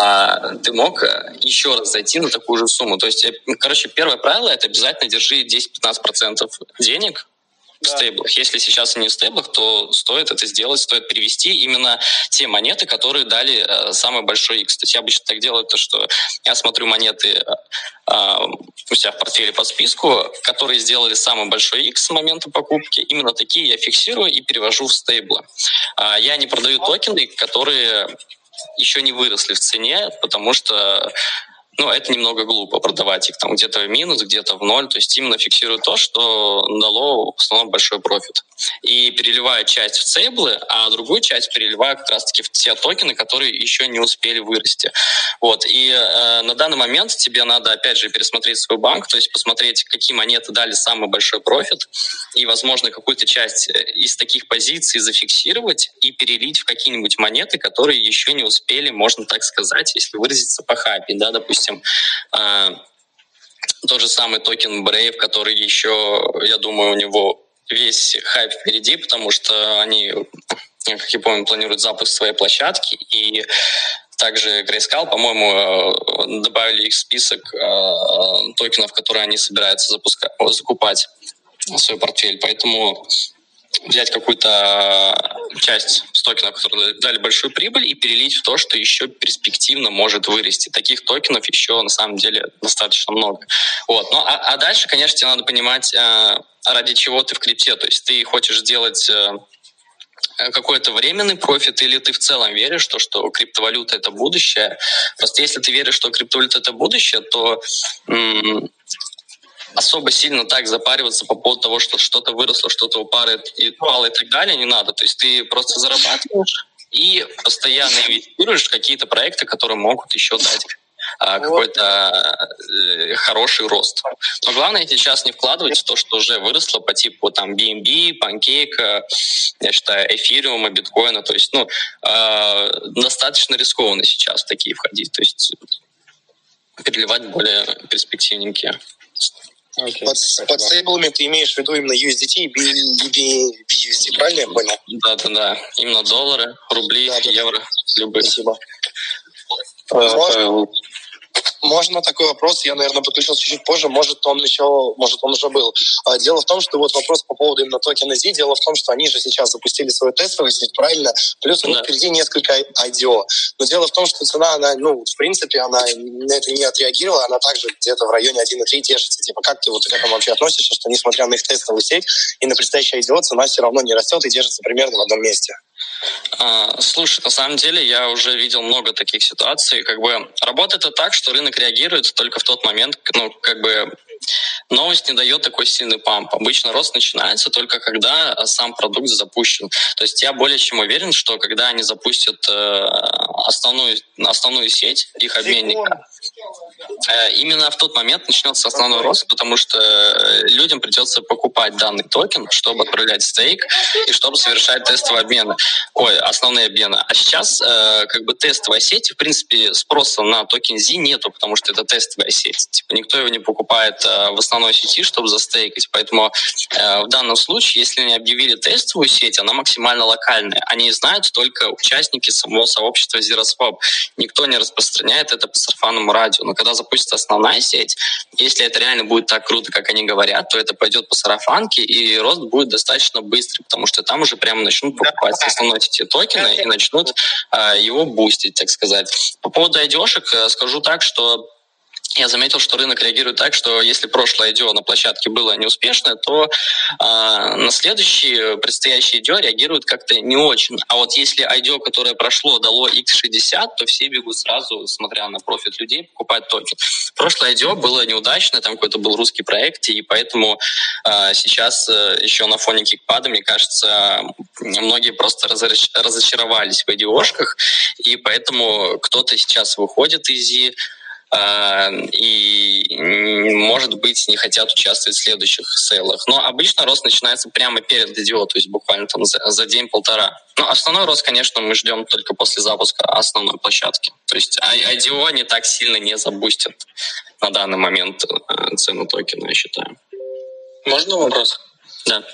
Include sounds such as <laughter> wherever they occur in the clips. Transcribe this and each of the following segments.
а, ты мог э, еще раз зайти на такую же сумму. То есть, короче, первое правило – это обязательно держи 10-15% денег в стейблах. Если сейчас они в стейблах, то стоит это сделать, стоит перевести именно те монеты, которые дали э, самый большой X. То есть я обычно так делаю, то, что я смотрю монеты э, э, у себя в портфеле по списку, которые сделали самый большой X с момента покупки. Именно такие я фиксирую и перевожу в стейблы. Э, я не продаю токены, которые еще не выросли в цене, потому что ну, это немного глупо продавать их там где-то в минус, где-то в ноль. То есть именно фиксирует то, что дало в основном большой профит. И переливая часть в стейблы, а другую часть переливаю как раз-таки в те токены, которые еще не успели вырасти. Вот. И э, на данный момент тебе надо, опять же, пересмотреть свой банк, то есть посмотреть, какие монеты дали самый большой профит, и, возможно, какую-то часть э, из таких позиций зафиксировать и перелить в какие-нибудь монеты, которые еще не успели, можно так сказать, если выразиться по хапе, да, допустим, а, тот же самый токен Brave, который еще, я думаю, у него весь хайп впереди, потому что они, как я помню, планируют запуск своей площадки, и также Grayscale, по-моему, э, добавили их в список э, токенов, которые они собираются запускать, закупать в свой портфель. Поэтому взять какую-то часть с токенов, которые дали большую прибыль, и перелить в то, что еще перспективно может вырасти. Таких токенов еще на самом деле достаточно много. Вот. Ну, а, а дальше, конечно, тебе надо понимать, э, ради чего ты в крипте. То есть ты хочешь сделать э, какой-то временный профит, или ты в целом веришь, что, что криптовалюта это будущее. Просто если ты веришь, что криптовалюта это будущее, то м- особо сильно так запариваться по поводу того, что что-то выросло, что-то упало и, упало и так далее, не надо. То есть ты просто зарабатываешь и постоянно инвестируешь в какие-то проекты, которые могут еще дать а, какой-то э, хороший рост. Но главное сейчас не вкладывать в то, что уже выросло по типу там BNB, Pancake, я считаю, эфириума, биткоина. То есть, ну, э, достаточно рискованно сейчас в такие входить. То есть переливать более перспективненькие. Okay, под, под стейблами ты имеешь в виду именно USDT и BUSD, правильно я понял? Да, да, да. Именно доллары, рубли, да, евро, да. любые. Спасибо. Можно, можно такой вопрос, я, наверное, подключился чуть-чуть позже, может, он еще, может, он уже был. А, дело в том, что вот вопрос по поводу именно токена Z, дело в том, что они же сейчас запустили свою тестовую сеть, правильно? Плюс у них да. впереди несколько IDO. Но дело в том, что цена, она, ну, в принципе, она на это не отреагировала, она также где-то в районе 1,3 держится. Типа, как ты вот к этому вообще относишься, что несмотря на их тестовую сеть и на предстоящий IDO, цена все равно не растет и держится примерно в одном месте? А, слушай, на самом деле я уже видел много таких ситуаций. Как бы работает это так, что рынок реагирует только в тот момент, ну, как бы новость не дает такой сильный памп. Обычно рост начинается только когда э, сам продукт запущен. То есть я более чем уверен, что когда они запустят э, основную, основную сеть их обменника, именно в тот момент начнется основной рост, потому что людям придется покупать данный токен, чтобы отправлять стейк и чтобы совершать тестовые обмены. Ой, основные обмены. А сейчас как бы тестовая сеть, в принципе, спроса на токен Z нету, потому что это тестовая сеть. Типа никто его не покупает в основной сети, чтобы застейкать. Поэтому э, в данном случае, если они объявили тестовую сеть, она максимально локальная. Они знают только участники самого сообщества ZeroSwap. Никто не распространяет это по сарафанному радио. Но когда запустится основная сеть, если это реально будет так круто, как они говорят, то это пойдет по сарафанке, и рост будет достаточно быстрый, потому что там уже прямо начнут покупать с основной сети токены и начнут э, его бустить, так сказать. По поводу айдешек э, скажу так, что я заметил, что рынок реагирует так, что если прошлое IDO на площадке было неуспешное, то э, на следующие предстоящие IDO реагируют как-то не очень. А вот если IDO, которое прошло, дало X60, то все бегут сразу, смотря на профит людей, покупать токен. Прошлое IDO было неудачное, там какой-то был русский проект, и поэтому э, сейчас э, еще на фоне KickPad а, мне кажется, многие просто разочаровались в IDO-шках, и поэтому кто-то сейчас выходит из а, и, может быть, не хотят участвовать в следующих сейлах. Но обычно рост начинается прямо перед IDO, то есть буквально там за, за день-полтора. Но основной рост, конечно, мы ждем только после запуска основной площадки. То есть IDO не так сильно не забустят на данный момент э, цену токена, я считаю. Можно вопрос? Да.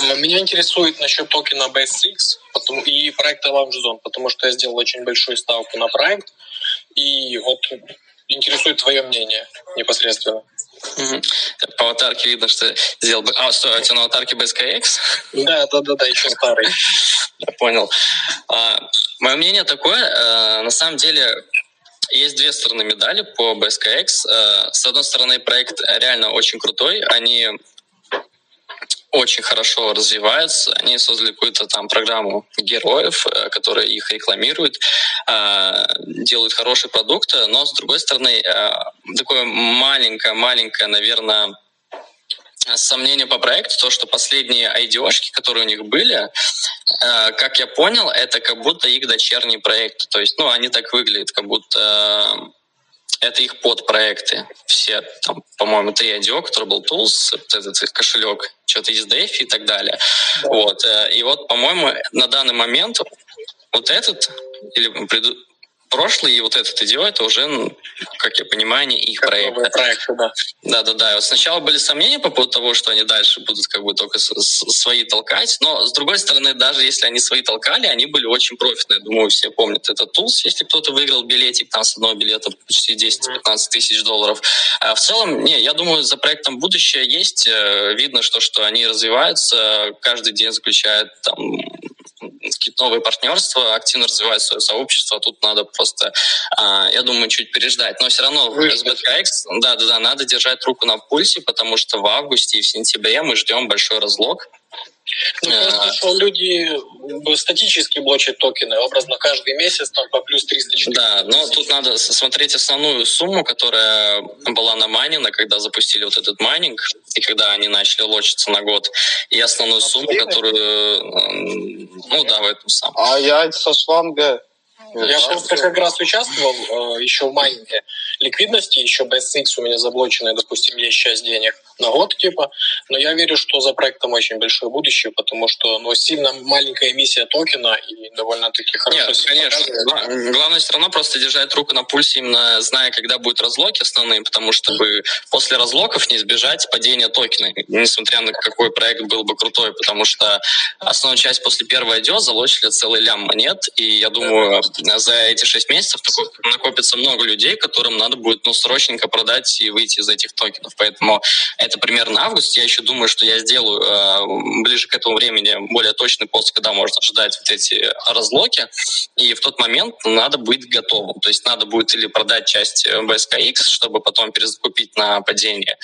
Э, меня интересует насчет токена BSX и проекта Lounge Zone, потому что я сделал очень большую ставку на проект. И вот интересует твое мнение непосредственно. Угу. По аватарке видно, что сделал бы... А, стой, а у тебя на аватарке BSKX? Да, да, да, да, еще старый. Я понял. А, мое мнение такое, а, на самом деле, есть две стороны медали по BSKX. А, с одной стороны, проект реально очень крутой. Они очень хорошо развиваются. Они создали какую-то там программу героев, э, которые их рекламируют, э, делают хорошие продукты, но с другой стороны, э, такое маленькое-маленькое, наверное, сомнение по проекту, то, что последние IDO-шки, которые у них были, как я понял, это как будто их дочерний проект. То есть, ну, они так выглядят, как будто это их подпроекты. Все, там, по-моему, три IDO, который был Tools, вот этот кошелек, что-то из DeFi и так далее. Да. Вот. Э, и вот, по-моему, на данный момент вот этот или прошлый и вот этот идея, это уже, ну, как я понимаю, не их проект. проекты, да. Да, да, да. Вот сначала были сомнения по поводу того, что они дальше будут как бы только свои толкать, но с другой стороны, даже если они свои толкали, они были очень профитные. Думаю, все помнят этот тулс, если кто-то выиграл билетик там с одного билета почти 10-15 тысяч долларов. А в целом, не, я думаю, за проектом будущее есть. Э, видно, что, что они развиваются, каждый день заключают там какие-то новые партнерства, активно развивать свое сообщество. Тут надо просто, а, я думаю, чуть переждать. Но все равно в SBTX, да, да, да, надо держать руку на пульсе, потому что в августе и в сентябре мы ждем большой разлог. Ну, просто, что люди статически блочат токены, образно каждый месяц там по плюс 300 Да, но тут надо смотреть основную сумму, которая была на наманена, когда запустили вот этот майнинг, и когда они начали лочиться на год, и основную сумму, которую, ну да, в этом самом. А я со шланга я просто как раз участвовал э, еще в майнинге ликвидности, еще BSX у меня заблоченная, допустим, есть часть денег на год, типа, но я верю, что за проектом очень большое будущее, потому что, ну, сильно маленькая эмиссия токена и довольно-таки хорошо Нет, конечно. Главное все равно просто держать руку на пульсе, именно зная, когда будут разлоки основные, потому что бы после разлоков не избежать падения токена, несмотря на какой проект был бы крутой, потому что основная часть после первого идет, залочили целый лям монет, и я думаю, за эти шесть месяцев накопится много людей, которым надо будет ну, срочненько продать и выйти из этих токенов. Поэтому это примерно август. Я еще думаю, что я сделаю э, ближе к этому времени более точный пост, когда можно ожидать вот эти разлоки. И в тот момент надо быть готовым. То есть надо будет или продать часть BSKX, чтобы потом перезакупить на падение,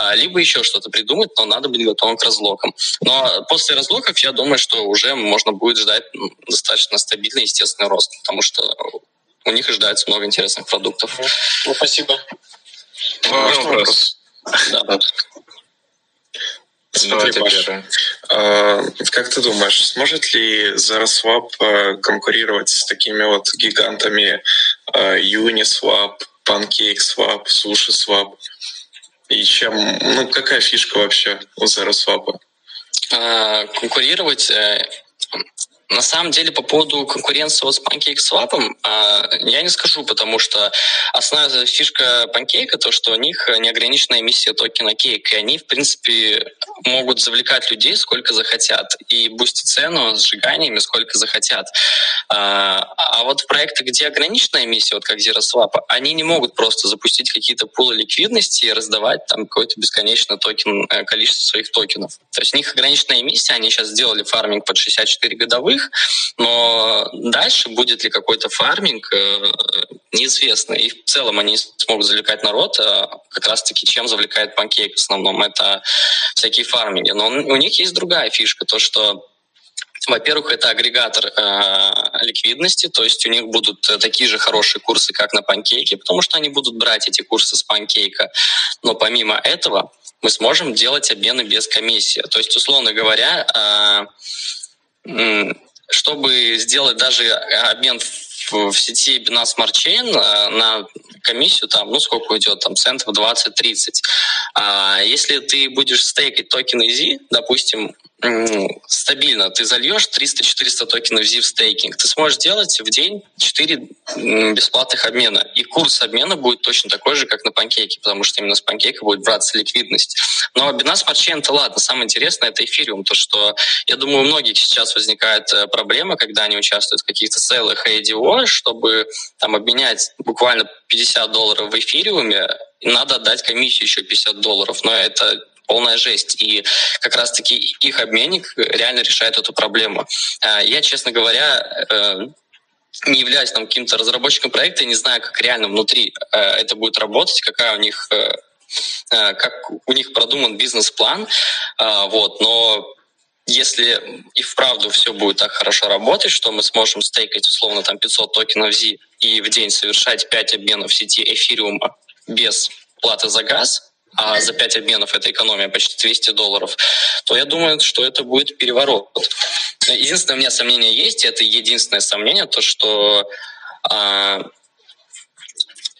э, либо еще что-то придумать, но надо быть готовым к разлокам. Но после разлоков я думаю, что уже можно будет ждать достаточно стабильный естественный рост, потому что у них ожидается много интересных продуктов. Ну, спасибо. Вопрос. Да. Смотри, Паша, а, как ты думаешь, сможет ли ZeroSwap а, конкурировать с такими вот гигантами а, Uniswap, PancakeSwap, SushiSwap? И чем, ну, какая фишка вообще у ZeroSwap? Конкурировать э, на самом деле, по поводу конкуренции вот с PancakeSwap, а, я не скажу, потому что основная фишка Pancake то, что у них неограниченная эмиссия токена Cake, и они, в принципе, могут завлекать людей сколько захотят и бустить цену сжиганиями сколько захотят. А, а вот проекты, где ограниченная эмиссия, вот как ZeroSwap, они не могут просто запустить какие-то пулы ликвидности и раздавать там какой-то бесконечный токен, э, количество своих токенов. То есть у них ограниченная эмиссия, они сейчас сделали фарминг под 64 годовых, но дальше будет ли какой-то фарминг, э, неизвестно. И в целом они смогут завлекать народ, а как раз-таки чем завлекает Pancake в основном, это всякие фарминги. Но у них есть другая фишка, то что во-первых, это агрегатор э, ликвидности, то есть у них будут такие же хорошие курсы, как на панкейке, потому что они будут брать эти курсы с панкейка. Но помимо этого мы сможем делать обмены без комиссии. То есть, условно говоря, э, чтобы сделать даже обмен в, в сети Binance Smart Chain э, на комиссию, там, ну, сколько уйдет, там, центов 20-30. А если ты будешь стейкать токены Z, допустим, стабильно, ты зальешь 300-400 токенов Z в стейкинг, ты сможешь делать в день 4 бесплатных обмена. И курс обмена будет точно такой же, как на панкейке, потому что именно с панкейка будет браться ликвидность. Но Binance Smart Chain, это ладно. Самое интересное — это эфириум. То, что, я думаю, у многих сейчас возникает э, проблема, когда они участвуют в каких-то сейлах ADO, чтобы там обменять буквально 50 долларов в эфириуме, надо отдать комиссию еще 50 долларов. Но это полная жесть. И как раз-таки их обменник реально решает эту проблему. А, я, честно говоря, э, не являюсь там каким-то разработчиком проекта, не знаю, как реально внутри э, это будет работать, какая у них э, как у них продуман бизнес-план, вот, но если и вправду все будет так хорошо работать, что мы сможем стейкать условно там 500 токенов Z и в день совершать 5 обменов в сети эфириума без платы за газ, а за 5 обменов это экономия почти 200 долларов, то я думаю, что это будет переворот. Единственное, у меня сомнение есть, это единственное сомнение, то, что а,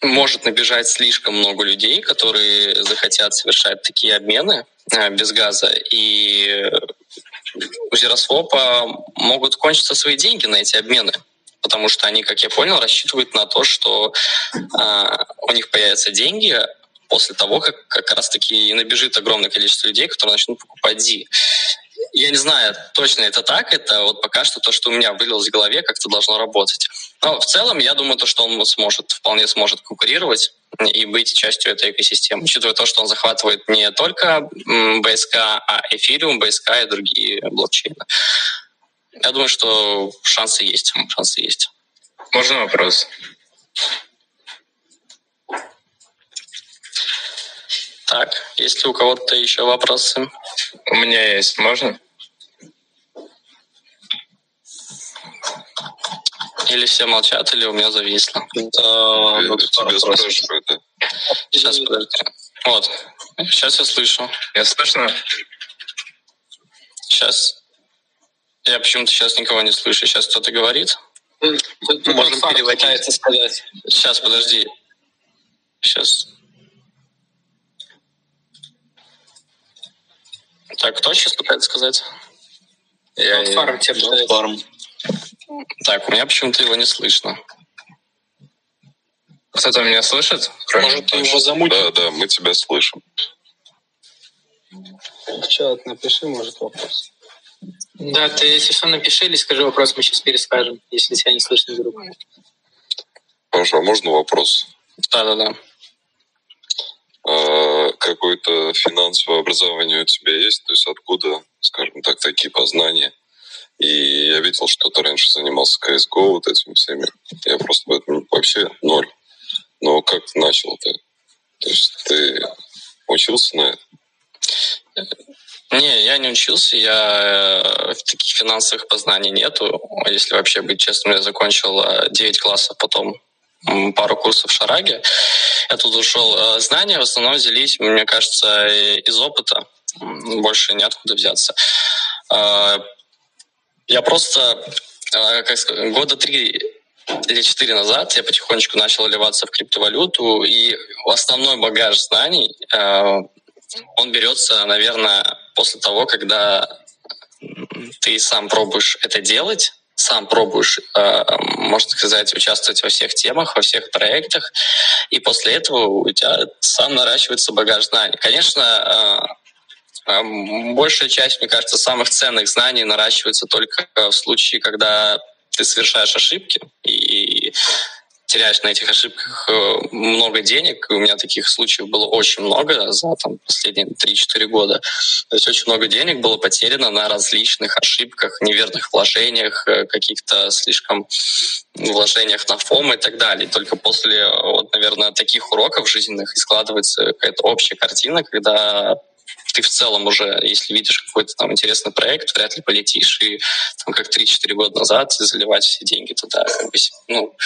может набежать слишком много людей, которые захотят совершать такие обмены а, без газа, и у Зеросвопа могут кончиться свои деньги на эти обмены потому что они, как я понял, рассчитывают на то, что э, у них появятся деньги, после того, как как раз-таки набежит огромное количество людей, которые начнут покупать зи. Я не знаю, точно это так, это вот пока что то, что у меня вылилось в голове, как-то должно работать. Но в целом, я думаю, то, что он сможет, вполне сможет конкурировать и быть частью этой экосистемы, учитывая то, что он захватывает не только BSK, а Ethereum, BSK и другие блокчейны. Я думаю, что шансы есть, шансы есть. Можно вопрос? Так, есть ли у кого-то еще вопросы? У меня есть, можно? Или все молчат, или у меня зависло. Да, ну, тебя спрашивают. Да. Сейчас, подожди. Вот, сейчас я слышу. Я слышно? Сейчас. Я почему-то сейчас никого не слышу. Сейчас кто-то говорит? Можем переводить. сказать. Сейчас, подожди. Сейчас. Так, кто сейчас пытается сказать? Я, фарм тебе пытается. Фарм. Так, у меня почему-то его не слышно. Кто-то меня слышит? Может, ты его замутил? Да, да, мы тебя слышим. В чат напиши, может, вопрос. Да, ты, если что, напиши или скажи вопрос, мы сейчас перескажем, если тебя не слышно вдруг. Паша, а можно вопрос? Да-да-да. А, какое-то финансовое образование у тебя есть? То есть откуда, скажем так, такие познания? И я видел, что ты раньше занимался CSGO, вот этими всеми. Я просто в этом вообще ноль. Но как ты начал-то? То есть ты учился на это? Не, я не учился, я э, таких финансовых познаний нету. Если вообще быть честным, я закончил 9 э, классов, потом пару курсов в Шараге. Я тут ушел. Э, знания в основном взялись, мне кажется, из опыта. Больше неоткуда взяться. Э, я просто, э, как сказать, года три или четыре назад я потихонечку начал вливаться в криптовалюту, и основной багаж знаний, он берется, наверное, после того, когда ты сам пробуешь это делать, сам пробуешь, э, можно сказать, участвовать во всех темах, во всех проектах, и после этого у тебя сам наращивается багаж знаний. Конечно, э, э, большая часть, мне кажется, самых ценных знаний наращивается только в случае, когда ты совершаешь ошибки, и теряешь на этих ошибках э, много денег. У меня таких случаев было очень много за там, последние 3-4 года. То есть очень много денег было потеряно на различных ошибках, неверных вложениях, э, каких-то слишком вложениях на фом и так далее. Только после, вот, наверное, таких уроков жизненных и складывается какая-то общая картина, когда ты в целом уже, если видишь какой-то там интересный проект, вряд ли полетишь и там как 3-4 года назад заливать все деньги туда, как бы, ну,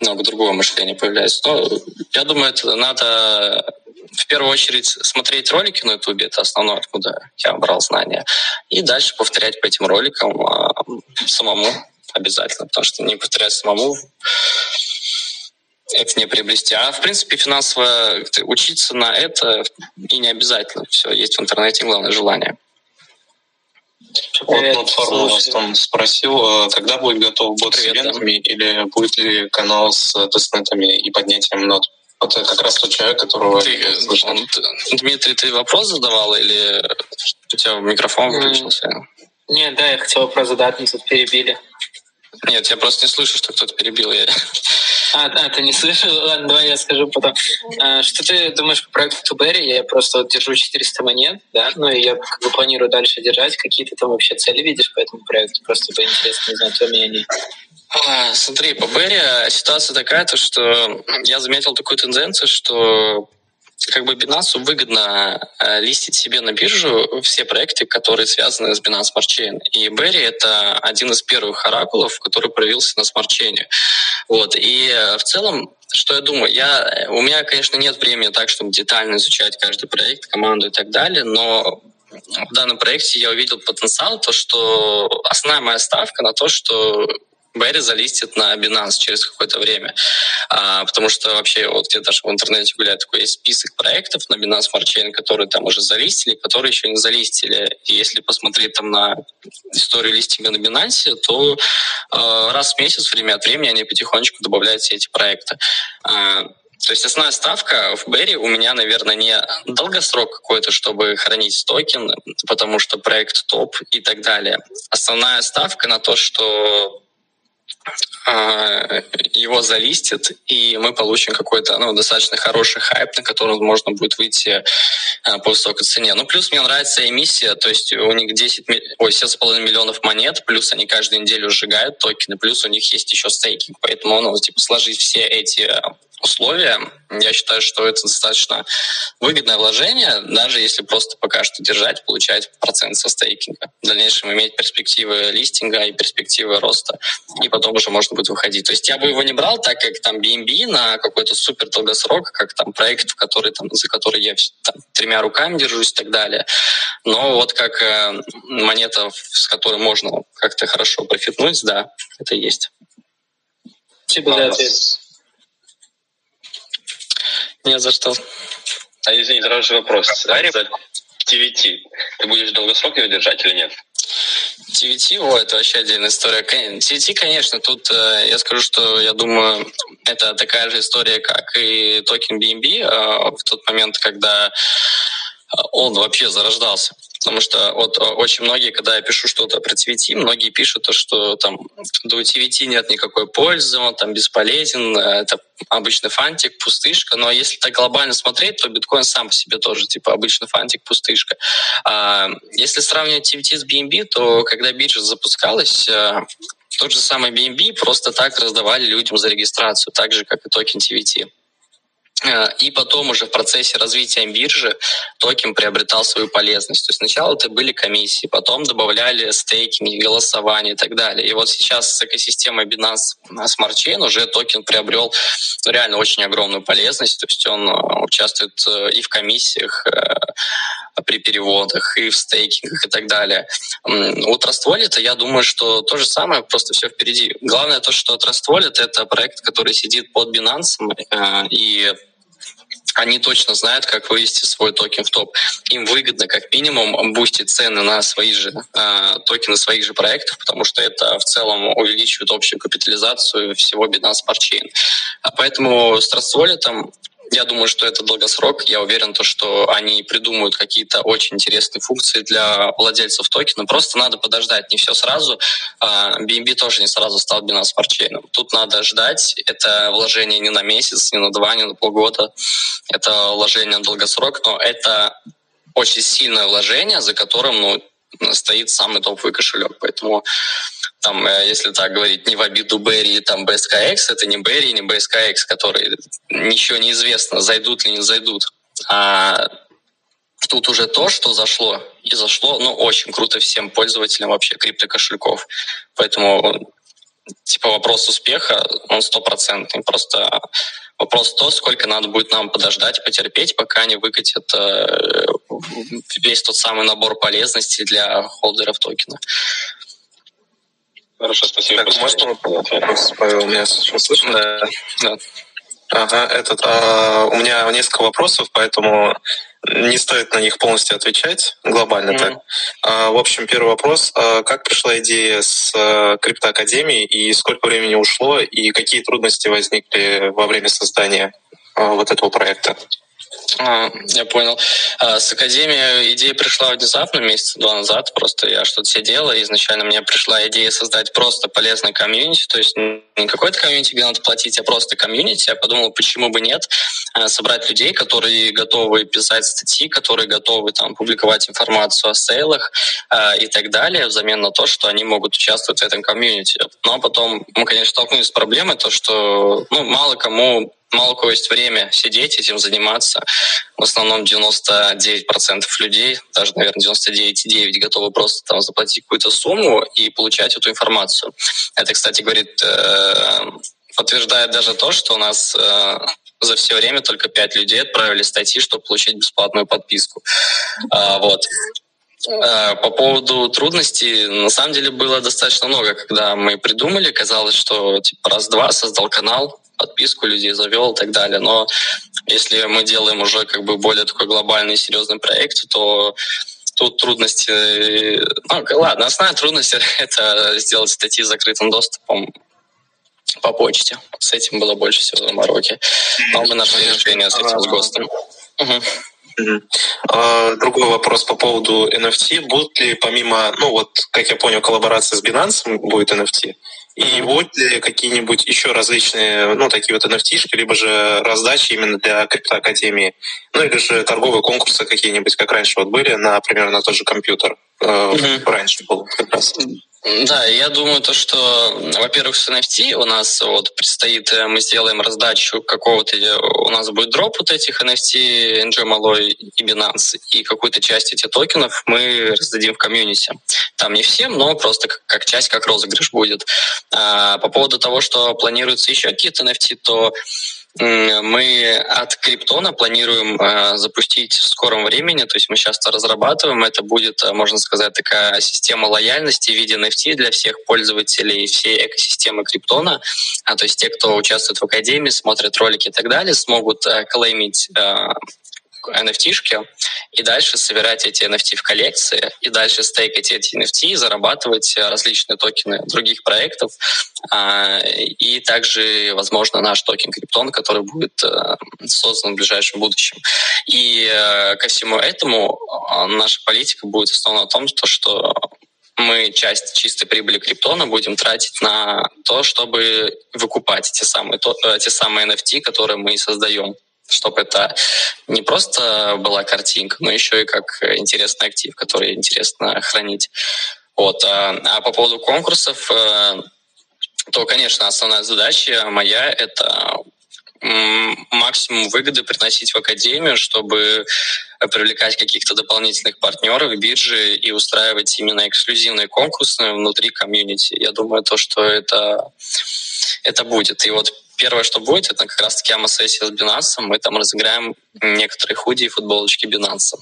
много другого мышления появляется. Но я думаю, это надо в первую очередь смотреть ролики на YouTube, это основное, откуда я брал знания, и дальше повторять по этим роликам а, самому обязательно, потому что не повторять самому это не приобрести. А, в принципе, финансово учиться на это и не обязательно. Все есть в интернете, главное желание. Вот платформа вас там спросил, когда будет готов бот Привет, с ивентами да. или будет ли канал с тестнетами и поднятием нот? Вот это как раз тот человек, которого ты, он, Дмитрий, ты вопрос задавал или у тебя микрофон выключился? Нет, да, я хотел вопрос задать, но тут перебили. Нет, я просто не слышу, что кто-то перебил. Я... А, а, ты не слышал? <laughs> Ладно, давай я скажу потом. А, что ты думаешь по проекту Берри? Я просто вот держу 400 монет, да, ну и я как бы планирую дальше держать. Какие ты там вообще цели видишь по этому проекту? Просто бы интересно узнать твое мнение. А, смотри, по Берри ситуация такая, то, что я заметил такую тенденцию, что как бы Binance выгодно э, листить себе на биржу все проекты, которые связаны с Binance Smart Chain. И Berry — это один из первых оракулов, который проявился на Chain. Вот. И э, в целом, что я думаю? Я, у меня, конечно, нет времени так, чтобы детально изучать каждый проект, команду и так далее, но в данном проекте я увидел потенциал, то, что основная моя ставка на то, что Берри залистит на Binance через какое-то время. А, потому что вообще вот где даже в интернете гуляет такой есть список проектов на Binance Smart Chain, которые там уже залистили, которые еще не залистили. И если посмотреть там на историю листинга на Binance, то э, раз в месяц, время от времени, они потихонечку добавляют все эти проекты. А, то есть основная ставка в Берри у меня, наверное, не долгосрок какой-то, чтобы хранить токен, потому что проект топ и так далее. Основная ставка на то, что его залистит, и мы получим какой-то ну, достаточно хороший хайп, на который можно будет выйти а, по высокой цене. Ну, плюс мне нравится эмиссия, то есть у них 10, ой, 7,5 миллионов монет, плюс они каждую неделю сжигают токены, плюс у них есть еще стейкинг, поэтому ну, типа, сложить все эти условия, я считаю, что это достаточно выгодное вложение, даже если просто пока что держать, получать процент со стейкинга. В дальнейшем иметь перспективы листинга и перспективы роста, и потом уже можно будет выходить. То есть я бы его не брал, так как там BNB на какой-то супер долгосрок, как там проект, в который, там, за который я там, тремя руками держусь и так далее. Но вот как э, монета, с которой можно как-то хорошо профитнуть, да, это есть. Спасибо за ответ. Не за что. А извини, сразу же вопрос. За TVT. Ты будешь долгосрок его держать или нет? TWT, о, это вообще отдельная история. TWT, конечно, тут э, я скажу, что я думаю, это такая же история, как и токен BNB э, в тот момент, когда он вообще зарождался. Потому что вот э, очень многие, когда я пишу что-то про TWT, многие пишут то, что там до TWT нет никакой пользы, он там бесполезен, э, это обычный фантик, пустышка. Но если так глобально смотреть, то биткоин сам по себе тоже типа обычный фантик, пустышка. А если сравнивать TWT с BNB, то когда биржа запускалась, э, тот же самый BNB просто так раздавали людям за регистрацию, так же, как и токен TWT. Э, и потом уже в процессе развития биржи токен приобретал свою полезность. То есть сначала это были комиссии, потом добавляли стейкинг, голосование и так далее. И вот сейчас с экосистемой Binance Smart Chain уже токен приобрел реально очень огромную полезность. То есть он э, участвует э, и в комиссиях, при переводах, и в стейкингах и так далее. У Trust Wallet я думаю, что то же самое, просто все впереди. Главное то, что Trust Wallet — это проект, который сидит под Binance, и они точно знают, как вывести свой токен в топ. Им выгодно, как минимум, бустить цены на свои же э, токены своих же проектов, потому что это в целом увеличивает общую капитализацию всего Binance Smart. А поэтому с Wallet я думаю, что это долгосрок. Я уверен, то, что они придумают какие-то очень интересные функции для владельцев токена. Просто надо подождать, не все сразу. BNB а, тоже не сразу стал Binance Smart. Тут надо ждать. Это вложение не на месяц, не на два, не на полгода. Это вложение на долгосрок, но это очень сильное вложение, за которым ну, стоит самый топовый кошелек. Поэтому там, э, если так говорить, не в обиду Берри, там BSKX, это не Берри, не BSKX, которые ничего не известно, зайдут ли не зайдут. А тут уже то, что зашло, и зашло, ну, очень круто всем пользователям вообще криптокошельков. Поэтому типа вопрос успеха, он стопроцентный. Просто вопрос то, сколько надо будет нам подождать, потерпеть, пока они выкатят э, весь тот самый набор полезностей для холдеров токена. Хорошо, спасибо. Так, можно вопрос, Павел, меня слышно? Да, да. Ага, этот, а, у меня несколько вопросов, поэтому не стоит на них полностью отвечать глобально mm-hmm. так. А, в общем, первый вопрос. А, как пришла идея с а, криптоакадемией и сколько времени ушло, и какие трудности возникли во время создания а, вот этого проекта? А, я понял. А, с Академией идея пришла внезапно, месяца два назад. Просто я что-то сидела, и изначально мне пришла идея создать просто полезный комьюнити, то есть не какой-то комьюнити, где надо платить, а просто комьюнити. Я подумал, почему бы нет, а, собрать людей, которые готовы писать статьи, которые готовы там публиковать информацию о сейлах и так далее, взамен на то, что они могут участвовать в этом комьюнити. Но потом мы, конечно, столкнулись с проблемой, то, что ну, мало кому мало у кого есть время сидеть этим заниматься. В основном 99% людей, даже, наверное, 99,9 готовы просто там заплатить какую-то сумму и получать эту информацию. Это, кстати, говорит, э, подтверждает даже то, что у нас э, за все время только 5 людей отправили статьи, чтобы получить бесплатную подписку. А, вот. Э, по поводу трудностей, на самом деле было достаточно много, когда мы придумали, казалось, что типа раз-два создал канал, подписку людей завел и так далее. Но если мы делаем уже как бы более такой глобальный серьезный проект, то тут трудности... Ну, ладно, основная трудность <laughs> — это сделать статьи с закрытым доступом по почте. С этим было больше всего замороки. Но мы нашли решение с этим, с ГОСТом. Угу. Uh-huh. Другой вопрос по поводу NFT. Будут ли помимо, ну вот, как я понял, коллаборация с Binance будет NFT? И будут ли какие-нибудь еще различные, ну, такие вот nft либо же раздачи именно для криптоакадемии, ну, или же торговые конкурсы какие-нибудь, как раньше вот были, например, на тот же компьютер. Э, mm-hmm. Раньше был как раз. Да, я думаю, то, что, во-первых, с NFT у нас вот предстоит, э, мы сделаем раздачу какого-то, у нас будет дроп вот этих NFT, NG Malloy и Binance, и какую-то часть этих токенов мы раздадим в комьюнити. Там не всем, но просто как, как часть, как розыгрыш будет. А, по поводу того, что планируются еще какие-то NFT, то мы от Криптона планируем э, запустить в скором времени, то есть мы сейчас это разрабатываем. Это будет, э, можно сказать, такая система лояльности в виде NFT для всех пользователей всей экосистемы Криптона. А, то есть те, кто участвует в Академии, смотрят ролики и так далее, смогут э, клеймить э, NFT-шки и дальше собирать эти NFT в коллекции, и дальше стейкать эти NFT, зарабатывать различные токены других проектов, а, и также, возможно, наш токен Криптон, который будет э, создан в ближайшем будущем. И э, ко всему этому э, наша политика будет основана на том, что мы часть чистой прибыли криптона будем тратить на то, чтобы выкупать те самые, то, те самые NFT, которые мы создаем чтобы это не просто была картинка, но еще и как интересный актив, который интересно хранить. Вот. А, а по поводу конкурсов, э, то, конечно, основная задача моя — это максимум выгоды приносить в академию, чтобы привлекать каких-то дополнительных партнеров, биржи и устраивать именно эксклюзивные конкурсы внутри комьюнити. Я думаю, то, что это, это будет. И вот первое, что будет, это как раз-таки АМА-сессия с Binance. Мы там разыграем некоторые худи и футболочки Binance.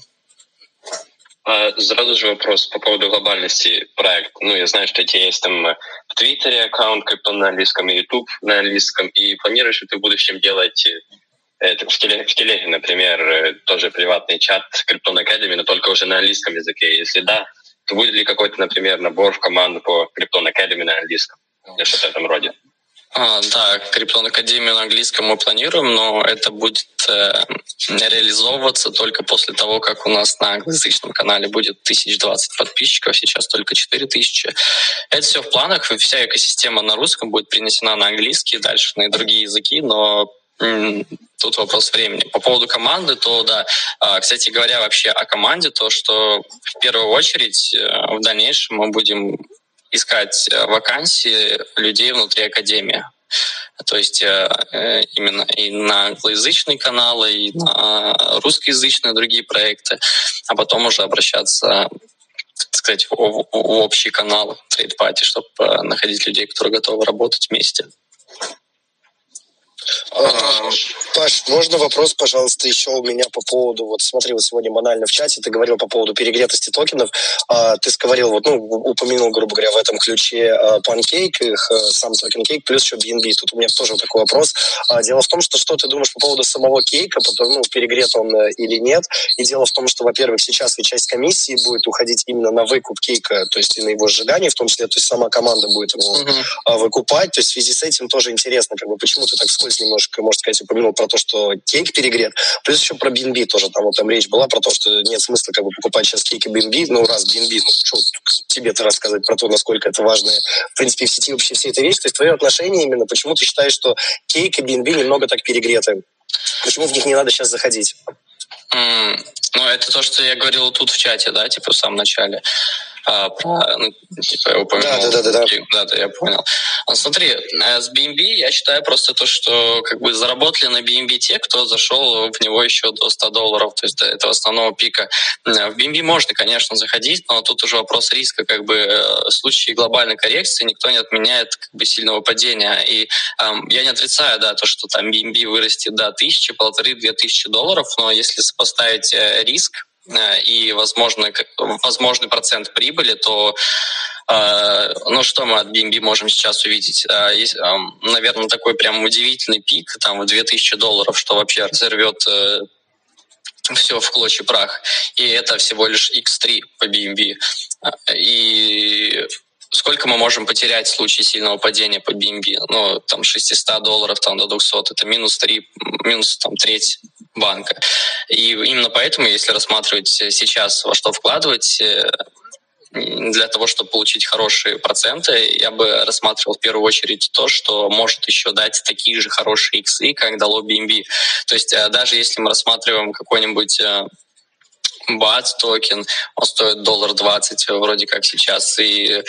А, сразу же вопрос по поводу глобальности проекта. Ну, я знаю, что у тебя есть там в Твиттере аккаунт крипто на английском и YouTube на английском. И планируешь ли ты в будущем делать это, в, теле, в телеге, например, э, тоже приватный чат Криптон Academy, но только уже на английском языке? Если да, то будет ли какой-то, например, набор в команду по Криптон Academy на английском? Или что-то в этом роде? А, да, Криптон Академию на английском мы планируем, но это будет э, реализовываться только после того, как у нас на англоязычном канале будет 1020 подписчиков, сейчас только 4000. Это все в планах, вся экосистема на русском будет принесена на английский, дальше на другие языки, но тут вопрос времени. По поводу команды, то да, а, кстати говоря, вообще о команде, то, что в первую очередь э, в дальнейшем мы будем искать э, вакансии людей внутри Академии. То есть э, э, именно и на англоязычные каналы, и на русскоязычные другие проекты, а потом уже обращаться так сказать, в, в, в общий канал Party, чтобы находить людей, которые готовы работать вместе. А Паш, можно вопрос, пожалуйста, еще у меня по поводу, вот смотри, вот сегодня банально в чате ты говорил по поводу перегретости токенов, а, ты говорил, вот, ну, упомянул, грубо говоря, в этом ключе Pancake, их а, сам токен Cake, плюс еще BNB. Тут у меня тоже такой вопрос. А, дело в том, что что ты думаешь по поводу самого кейка, потом, ну, перегрет он э, или нет, и дело в том, что, во-первых, сейчас ведь часть комиссии будет уходить именно на выкуп кейка, то есть и на его сжигание, в том числе, то есть сама команда будет его mm-hmm. выкупать, то есть в связи с этим тоже интересно, как бы, почему ты так вскользь немножко, можно сказать, упомянул про то, что кейк перегрет, плюс еще про BNB тоже, там вот там речь была про то, что нет смысла как бы покупать сейчас кейк и BNB, ну раз BNB, ну что тебе-то рассказывать про то, насколько это важно, в принципе, в сети вообще все это вещь, то есть твое отношение именно, почему ты считаешь, что кейк и BNB немного так перегреты? Почему в них не надо сейчас заходить? Ну, это то, что я говорил тут в чате, да, типа в самом начале а, про, ну, типа, я упомянул. Да, да, да, да. Да, да, я понял. А, смотри, э, с BNB я считаю просто то, что как бы заработали на BNB те, кто зашел в него еще до 100 долларов, то есть до этого основного пика. Э, в BNB можно, конечно, заходить, но тут уже вопрос риска, как бы э, в случае глобальной коррекции никто не отменяет как бы сильного падения. И эм, я не отрицаю, да, то, что там BNB вырастет до тысячи, полторы, две тысячи долларов, но если сопоставить риск, Э, и возможно, возможный процент прибыли, то э, ну, что мы от BNB можем сейчас увидеть? Э, есть, наверное, такой прям удивительный пик, там, в 2000 долларов, что вообще разорвет все в клочья прах. И это всего лишь X3 по BNB. И сколько мы можем потерять в случае сильного падения по BNB? Ну, там, 600 долларов там, до 200, это минус 3, минус там, треть банка. И именно поэтому, если рассматривать сейчас, во что вкладывать, э, для того, чтобы получить хорошие проценты, я бы рассматривал в первую очередь то, что может еще дать такие же хорошие иксы, как дало BNB. То есть э, даже если мы рассматриваем какой-нибудь э, бат токен, он стоит доллар двадцать вроде как сейчас. И э,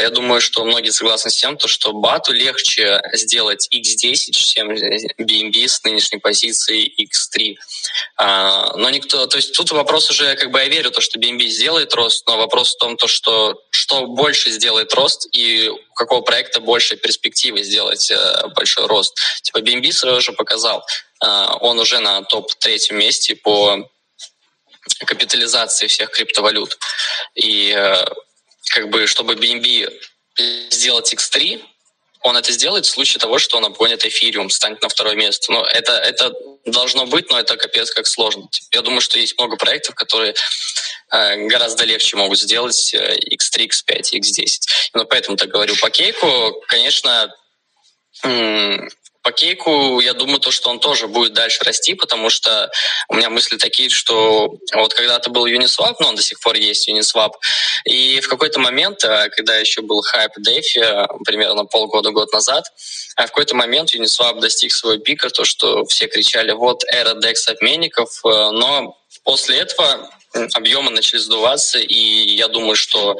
я думаю, что многие согласны с тем, то, что бату легче сделать x10, чем BNB с нынешней позиции x3. А, но никто, то есть тут вопрос уже, как бы я верю, то, что BNB сделает рост, но вопрос в том, то, что что больше сделает рост и у какого проекта больше перспективы сделать э, большой рост. Типа BNB сразу же показал, э, он уже на топ-третьем месте по капитализации всех криптовалют. И э, как бы, чтобы BNB сделать X3, он это сделает в случае того, что он обгонит эфириум, станет на второе место. Но это, это должно быть, но это капец как сложно. Я думаю, что есть много проектов, которые э, гораздо легче могут сделать э, X3, X5, X10. Но поэтому так говорю по кейку. Конечно, по кейку, я думаю, то, что он тоже будет дальше расти, потому что у меня мысли такие, что вот когда-то был Uniswap, но он до сих пор есть Uniswap, и в какой-то момент, э, когда еще был хайп DeFi, примерно полгода-год назад, а в какой-то момент Uniswap достиг своего пика, то, что все кричали, вот эра DEX-обменников, э, но после этого объемы начали сдуваться, и я думаю, что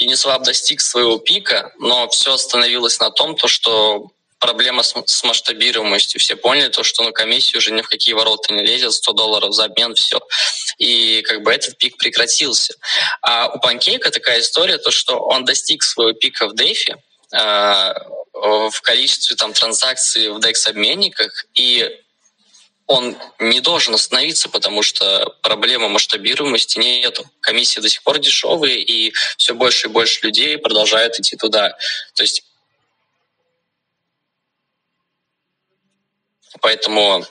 Uniswap достиг своего пика, но все остановилось на том, то, что проблема с, с масштабируемостью. Все поняли то, что на комиссию уже ни в какие ворота не лезет, 100 долларов за обмен, все. И как бы этот пик прекратился. А у Панкейка такая история, то, что он достиг своего пика в Дефи, э, в количестве там транзакций в DEX-обменниках, и он не должен остановиться, потому что проблемы масштабируемости нет. Комиссии до сих пор дешевые, и все больше и больше людей продолжают идти туда. То есть Поэтому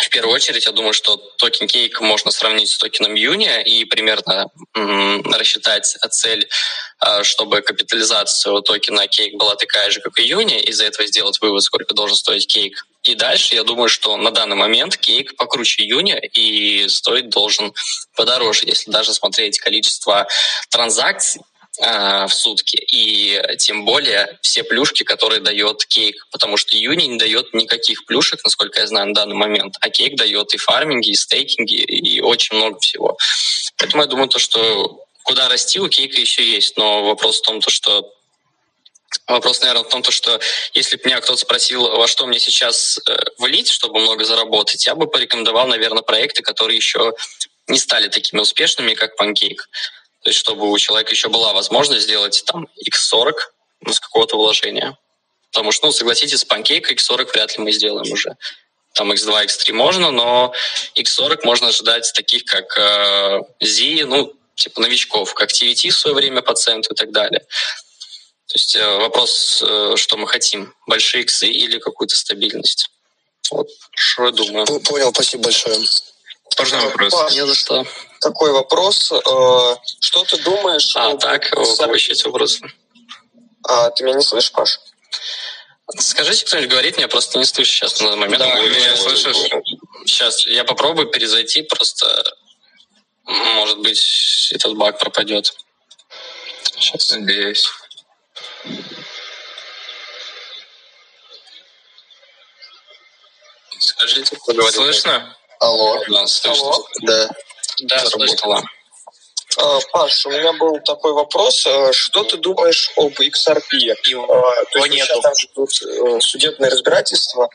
в первую очередь, я думаю, что токен кейк можно сравнить с токеном Юни и примерно м- рассчитать цель, а, чтобы капитализация у токена кейк была такая же, как и Юни, из-за этого сделать вывод, сколько должен стоить кейк. И дальше я думаю, что на данный момент кейк покруче Юни и стоить должен подороже, если даже смотреть количество транзакций, Э, в сутки. И тем более все плюшки, которые дает кейк. Потому что Юни не дает никаких плюшек, насколько я знаю, на данный момент. А кейк дает и фарминги, и стейкинги, и очень много всего. Поэтому я думаю, то, что куда расти у кейка еще есть. Но вопрос в том, то, что Вопрос, наверное, в том, то, что если бы меня кто-то спросил, во что мне сейчас э, влить, чтобы много заработать, я бы порекомендовал, наверное, проекты, которые еще не стали такими успешными, как Pancake. То есть, чтобы у человека еще была возможность сделать там X40 с какого-то вложения. Потому что, ну, согласитесь, с панкейка X40 вряд ли мы сделаем уже. Там X2, X3 можно, но X40 можно ожидать таких, как э, Z, ну, типа новичков, как TVT в свое время по центру и так далее. То есть э, вопрос, э, что мы хотим, большие иксы или какую-то стабильность. Вот, что я думаю. Понял, спасибо большое. Можно вопрос? Не за что. Такой вопрос. Э, что ты думаешь... А, так, кого еще есть вопросы? А, ты меня не слышишь, Паш? Скажите, кто-нибудь говорит, меня просто не слышу сейчас на момент. Да, Вы меня слышишь? Сейчас я попробую перезайти, просто может быть этот баг пропадет. Сейчас. Надеюсь. Скажите, кто говорит. Слышно? Алло. Да, слышно. Алло. Да. Да, слышно. Заработало. А, Паш, у меня был такой вопрос. А, Что ты думаешь об XRP? А, То есть сейчас там ждут э, судебное разбирательство.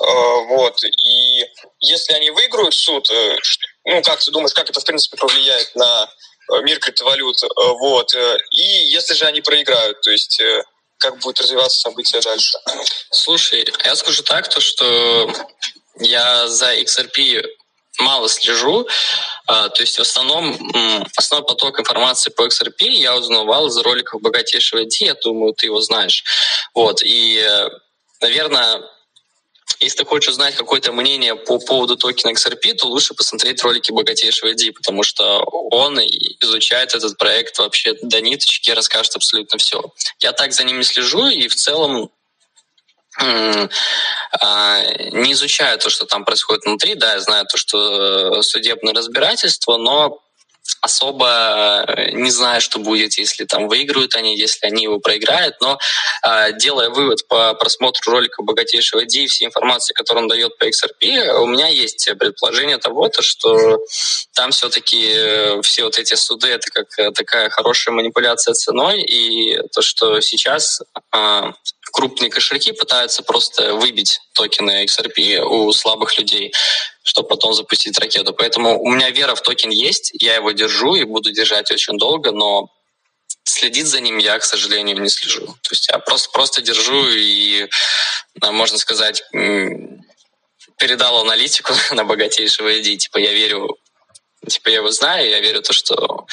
А, Вот. И если они выиграют суд, э, ну, как ты думаешь, как это, в принципе, повлияет на э, мир криптовалют? Вот. И если же они проиграют, то есть как будут развиваться события дальше? Слушай, я скажу так, то что я за XRP мало слежу, а, то есть в основном основной поток информации по XRP я узнавал из роликов богатейшего Ди, я думаю, ты его знаешь. Вот, и, э, наверное, если ты хочешь узнать какое-то мнение по поводу токена XRP, то лучше посмотреть ролики богатейшего Ди, потому что он и изучает этот проект вообще до ниточки, расскажет абсолютно все. Я так за ними слежу, и в целом не изучаю то, что там происходит внутри, да, я знаю то, что э, судебное разбирательство, но особо э, не знаю, что будет, если там выиграют они, если они его проиграют, но а, делая вывод по просмотру ролика богатейшего Ди и всей информации, которую он дает по XRP, у меня есть предположение того, то, что там все-таки все вот эти суды это как э, такая хорошая манипуляция ценой, и то, что сейчас а, крупные кошельки пытаются просто выбить токены XRP у слабых людей, чтобы потом запустить ракету. Поэтому у меня вера в токен есть, я его держу и буду держать очень долго, но следить за ним я, к сожалению, не слежу. То есть я просто, просто держу и, а, можно сказать, передал аналитику <laughs> на богатейшего ID. Типа я верю, типа я его знаю, я верю в то, что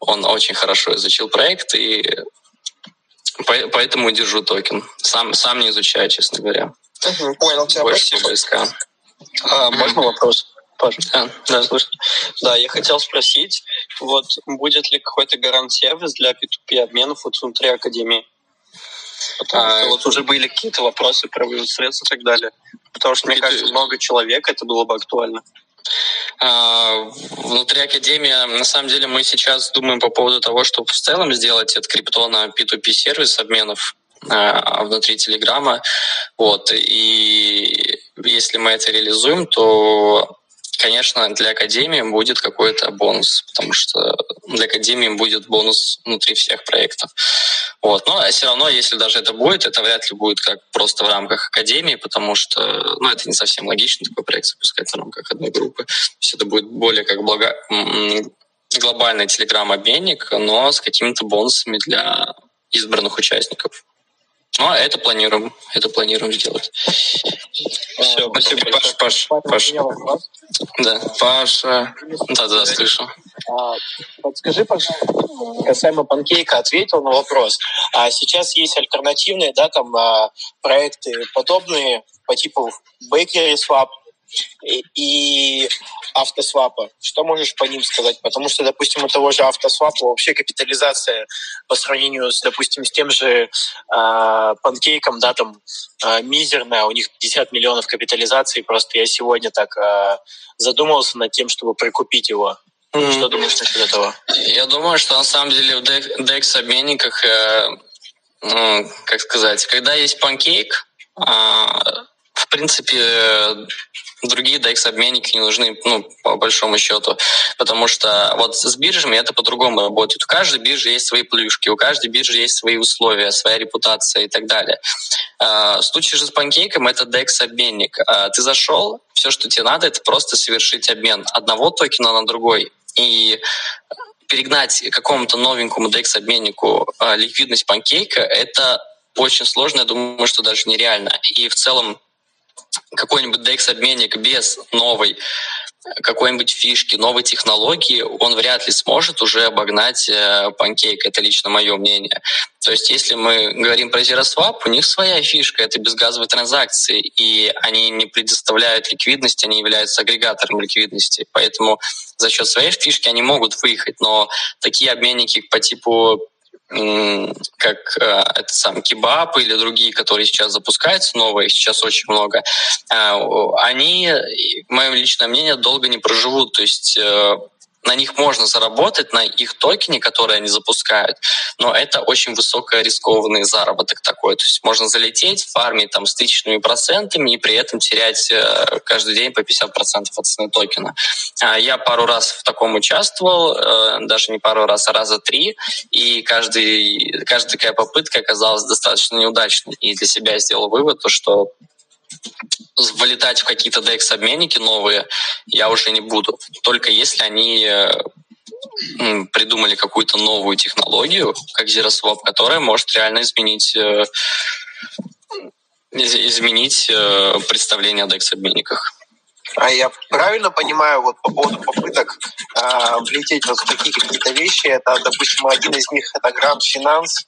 он очень хорошо изучил проект, и по- поэтому держу токен. Сам, сам не изучаю, честно говоря. Понял тебя. Больше всего близка. А, можно вопрос? Паш? Да, да. Слышно? Да, я хотел спросить, вот будет ли какой-то гарант-сервис для P2P обменов вот внутри Академии? Потому А, что вот уже были какие-то вопросы про вывод средств и так далее. Потому что, мне P2P. кажется, много человек, это было бы актуально. А, Внутри Академии, на самом деле, мы сейчас думаем по поводу того, чтобы в целом сделать от криптона P2P сервис обменов а, внутри Телеграма. Вот. И если мы это реализуем, то конечно, для Академии будет какой-то бонус, потому что для Академии будет бонус внутри всех проектов. Вот. Но все равно, если даже это будет, это вряд ли будет как просто в рамках Академии, потому что ну, это не совсем логично такой проект запускать в рамках одной группы. То есть это будет более как благо... глобальный телеграм-обменник, но с какими-то бонусами для избранных участников. Ну, а это планируем, это планируем сделать. Все, спасибо Паш, Паш, Паш, Да, Паша. да, да, слышу. А, Подскажи, пожалуйста, касаемо панкейка ответил на вопрос. А сейчас есть альтернативные, да, там а, проекты подобные по типу Bakery Swap и, и автосвапа. Что можешь по ним сказать? Потому что, допустим, у того же автосвапа вообще капитализация по сравнению с, допустим, с тем же а, панкейком, да, там а, мизерная, у них 50 миллионов капитализации. Просто я сегодня так а, задумался над тем, чтобы прикупить его. Что думаешь насчет этого? Я думаю, что на самом деле в DEX-обменниках, э, ну, как сказать, когда есть панкейк, э, в принципе, э, другие DEX-обменники не нужны, ну, по большому счету, потому что вот с биржами это по-другому работает. У каждой биржи есть свои плюшки, у каждой биржи есть свои условия, своя репутация и так далее. Э, В случае же с панкейком это DEX-обменник. Э, Ты зашел, все, что тебе надо, это просто совершить обмен одного токена на другой. И перегнать какому-то новенькому DEX-обменнику э, ликвидность панкейка, это очень сложно, я думаю, что даже нереально. И в целом какой-нибудь DEX-обменник без новой какой-нибудь фишки, новой технологии, он вряд ли сможет уже обогнать э, Pancake. Это лично мое мнение. То есть, если мы говорим про ZeroSwap, у них своя фишка, это безгазовые транзакции, и они не предоставляют ликвидность, они являются агрегатором ликвидности. Поэтому за счет своей фишки они могут выехать, но такие обменники по типу как э, это сам Кибап или другие, которые сейчас запускаются, новые, сейчас очень много, э, они, мое личное мнение, долго не проживут. То есть э, на них можно заработать, на их токене, которые они запускают, но это очень высокорискованный заработок такой. То есть можно залететь, фармить там с тысячными процентами и при этом терять э, каждый день по 50% от цены токена. А я пару раз в таком участвовал, э, даже не пару раз, а раза три, и каждый, каждая такая попытка оказалась достаточно неудачной. И для себя я сделал вывод, то, что вылетать в какие-то DEX-обменники новые я уже не буду. Только если они э, придумали какую-то новую технологию, как ZeroSwap, которая может реально изменить э, изменить э, представление о DEX-обменниках. А я правильно понимаю, вот по поводу попыток э, влететь вот в такие какие-то вещи, это, допустим, один из них это Grand Finance.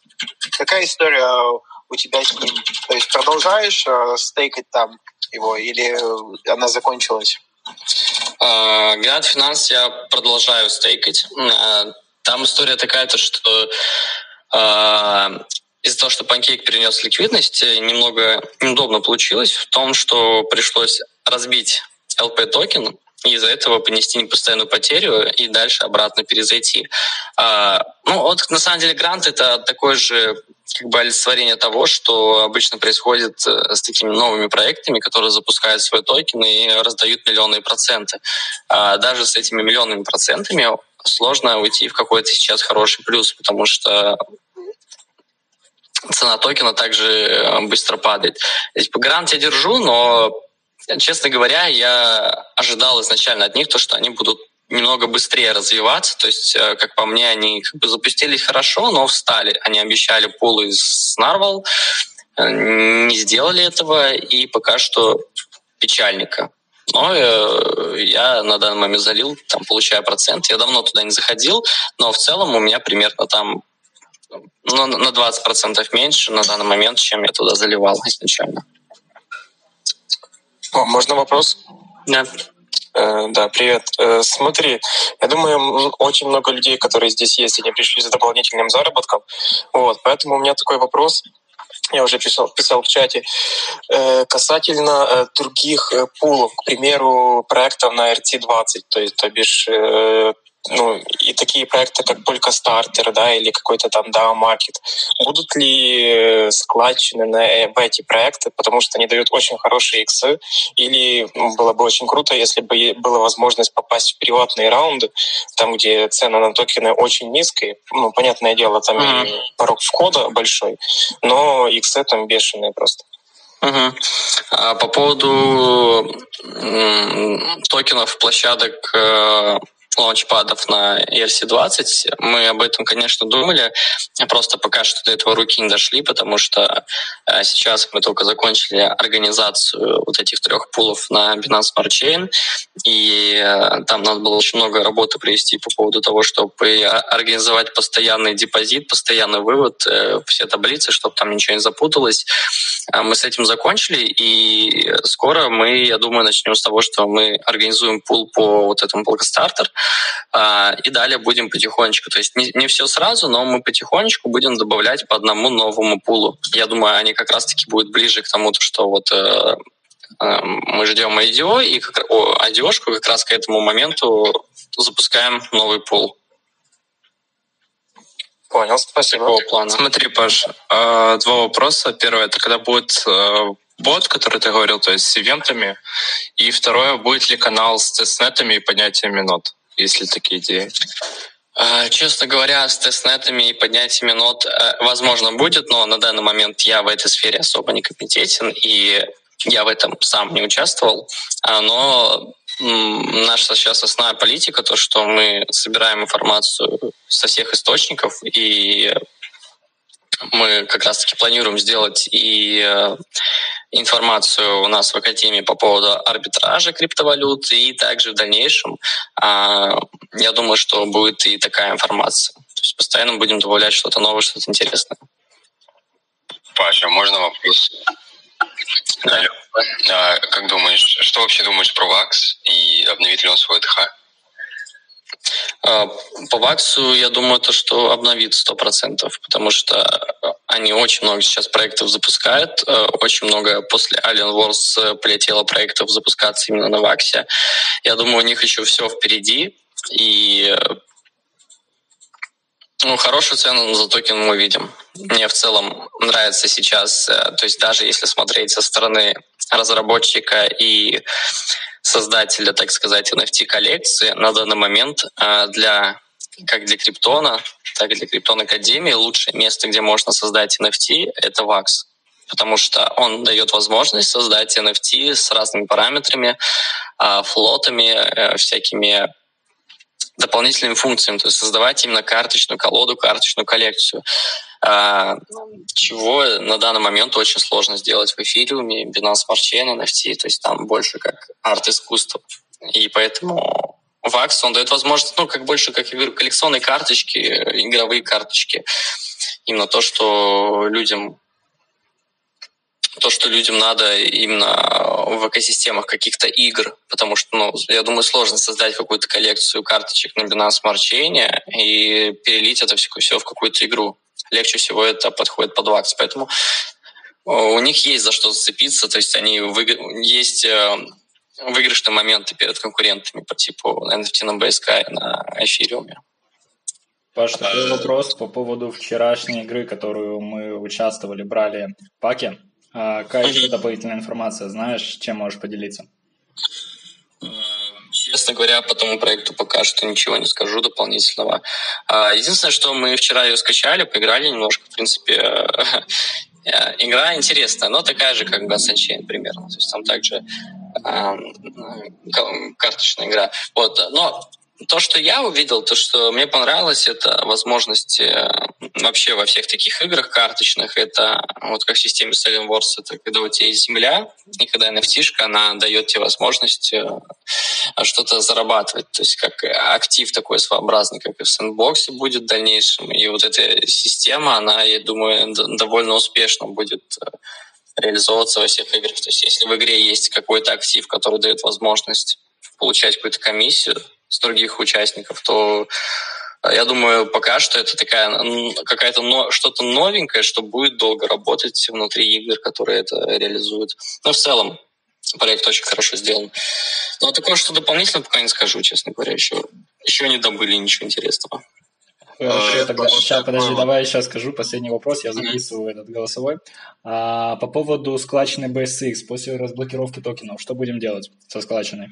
Какая история у тебя с ним? То есть продолжаешь э, стейкать там его или она закончилась? Grand Finance я продолжаю стейкать. Э, там история такая, то, что э, из-за того, что Pancake перенес ликвидность, немного неудобно получилось в том, что пришлось разбить LP токен, и из-за этого понести непостоянную потерю и дальше обратно перезайти. А, ну, вот на самом деле грант это такой же как бы олицетворение того, что обычно происходит э, с такими новыми проектами, которые запускают свои токены и раздают миллионные проценты. А даже с этими миллионными процентами сложно уйти в какой-то сейчас хороший плюс, потому что цена токена также э, быстро падает. Типа, грант я держу, но Честно говоря, я ожидал изначально от них то, что они будут немного быстрее развиваться. То есть, э, как по мне, они как бы запустились хорошо, но встали. Они обещали пул из Нарвал, э, не сделали этого, и пока что печальника. Но э, я на данный момент залил, там, получая процент. Я давно туда не заходил, но в целом у меня примерно там ну, на 20% меньше на данный момент, чем я туда заливал изначально. О, можно вопрос? Да. Э, да, привет. Э, смотри, я думаю, очень много людей, которые здесь есть, они пришли за дополнительным заработком. Вот, поэтому у меня такой вопрос я уже писал, писал в чате, э, касательно э, других э, пулов, к примеру, проектов на RT20, то есть, то бишь, э, ну, и такие проекты, как только стартер, да, или какой-то там DAO Market, будут ли складчены на, э, в эти проекты, потому что они дают очень хорошие иксы, или было бы очень круто, если бы была возможность попасть в приватные раунды, там, где цена на токены очень низкие, ну, понятное дело, там mm-hmm. и порог входа большой, но иксы там бешеные просто. Угу. А по поводу токенов площадок э, лаунчпадов на ERC-20. Мы об этом, конечно, думали, просто пока что до этого руки не дошли, потому что э, сейчас мы только закончили организацию вот этих трех пулов на Binance Smart Chain, и э, там надо было очень много работы провести по поводу того, чтобы организовать постоянный депозит, постоянный вывод, э, все таблицы, чтобы там ничего не запуталось. Мы с этим закончили, и скоро мы, я думаю, начнем с того, что мы организуем пул по вот этому Благостартер, а, и далее будем потихонечку. То есть не, не все сразу, но мы потихонечку будем добавлять по одному новому пулу. Я думаю, они как раз-таки будут ближе к тому, что вот э, э, мы ждем IDO, и как, о, IDO как раз к этому моменту запускаем новый пул. Понял, спасибо. Такого плана. Смотри, Паш, э, два вопроса. Первое, это когда будет бот, который ты говорил, то есть с ивентами, и второе, будет ли канал с тестнетами и поднятиями нот? Есть ли такие идеи? А, честно говоря, с тестнетами и поднятиями нот, э, возможно, будет, но на данный момент я в этой сфере особо не компетентен, и я в этом сам не участвовал. А, но наша сейчас основная политика, то, что мы собираем информацию со всех источников и мы как раз-таки планируем сделать и э, информацию у нас в Академии по поводу арбитража криптовалют, и также в дальнейшем а, я думаю, что будет и такая информация. То есть постоянно будем добавлять что-то новое, что-то интересное. Паша, можно вопрос? Да. А, как думаешь, что вообще думаешь про ВАКС и обновит ли он свой ТХ? А, по Ваксу, я думаю, то, что обновит сто процентов, потому что они очень много сейчас проектов запускают, э, очень много после Alien Wars э, полетело проектов запускаться именно на Ваксе. Я думаю, у них еще все впереди, и ну, хорошую цену за токен мы видим. Мне в целом нравится сейчас, э, то есть даже если смотреть со стороны разработчика и создателя, так сказать, NFT-коллекции на данный момент а, для как для Криптона, так и для Криптон Академии лучшее место, где можно создать NFT, это VAX. Потому что он дает возможность создать NFT с разными параметрами, а, флотами, э, всякими дополнительными функциями, то есть создавать именно карточную колоду, карточную коллекцию. А, чего на данный момент очень сложно сделать в эфириуме, Binance Smart Chain, NFT, то есть там больше как арт-искусство. И поэтому Vax, он дает возможность, ну, как больше, как я говорю, коллекционные карточки, игровые карточки. Именно то, что людям то, что людям надо именно в экосистемах каких-то игр, потому что, ну, я думаю, сложно создать какую-то коллекцию карточек на Binance Smart Chain и перелить это все, все в какую-то игру легче всего это подходит под вакс. Поэтому э, у них есть за что зацепиться, то есть они выигр... есть э, выигрышные моменты перед конкурентами по типу NFT на BSK на эфириуме. Паш, такой вопрос по поводу вчерашней игры, которую мы участвовали, брали паки. А какая дополнительная информация знаешь, чем можешь поделиться? Э, Честно говоря, по тому проекту пока что ничего не скажу дополнительного. А, единственное, что мы вчера ее скачали, поиграли немножко, в принципе, э, игра интересная, но такая же, как Guns Unchained примерно. То есть там также э, карточная игра. Вот. Но то, что я увидел, то, что мне понравилось, это возможность э, вообще во всех таких играх карточных, это вот как в системе Silent Wars, это когда у тебя есть земля, и когда nft она дает тебе возможность э, что-то зарабатывать, то есть как актив такой своеобразный, как и в сэндбоксе будет в дальнейшем. И вот эта система, она, я думаю, довольно успешно будет э, реализовываться во всех играх. То есть если в игре есть какой-то актив, который дает возможность получать какую-то комиссию, с других участников, то э, я думаю, пока что это такая какая-то но, что-то новенькое, что будет долго работать внутри игр, которые это реализуют. Но в целом проект очень хорошо сделан. Но такое, что дополнительно пока не скажу, честно говоря, еще, еще не добыли ничего интересного. Хорошо, э, тогда сейчас, подожди, давай я сейчас скажу последний вопрос, я записываю этот голосовой. А, по поводу складченной BSX, после разблокировки токенов, что будем делать со складченной?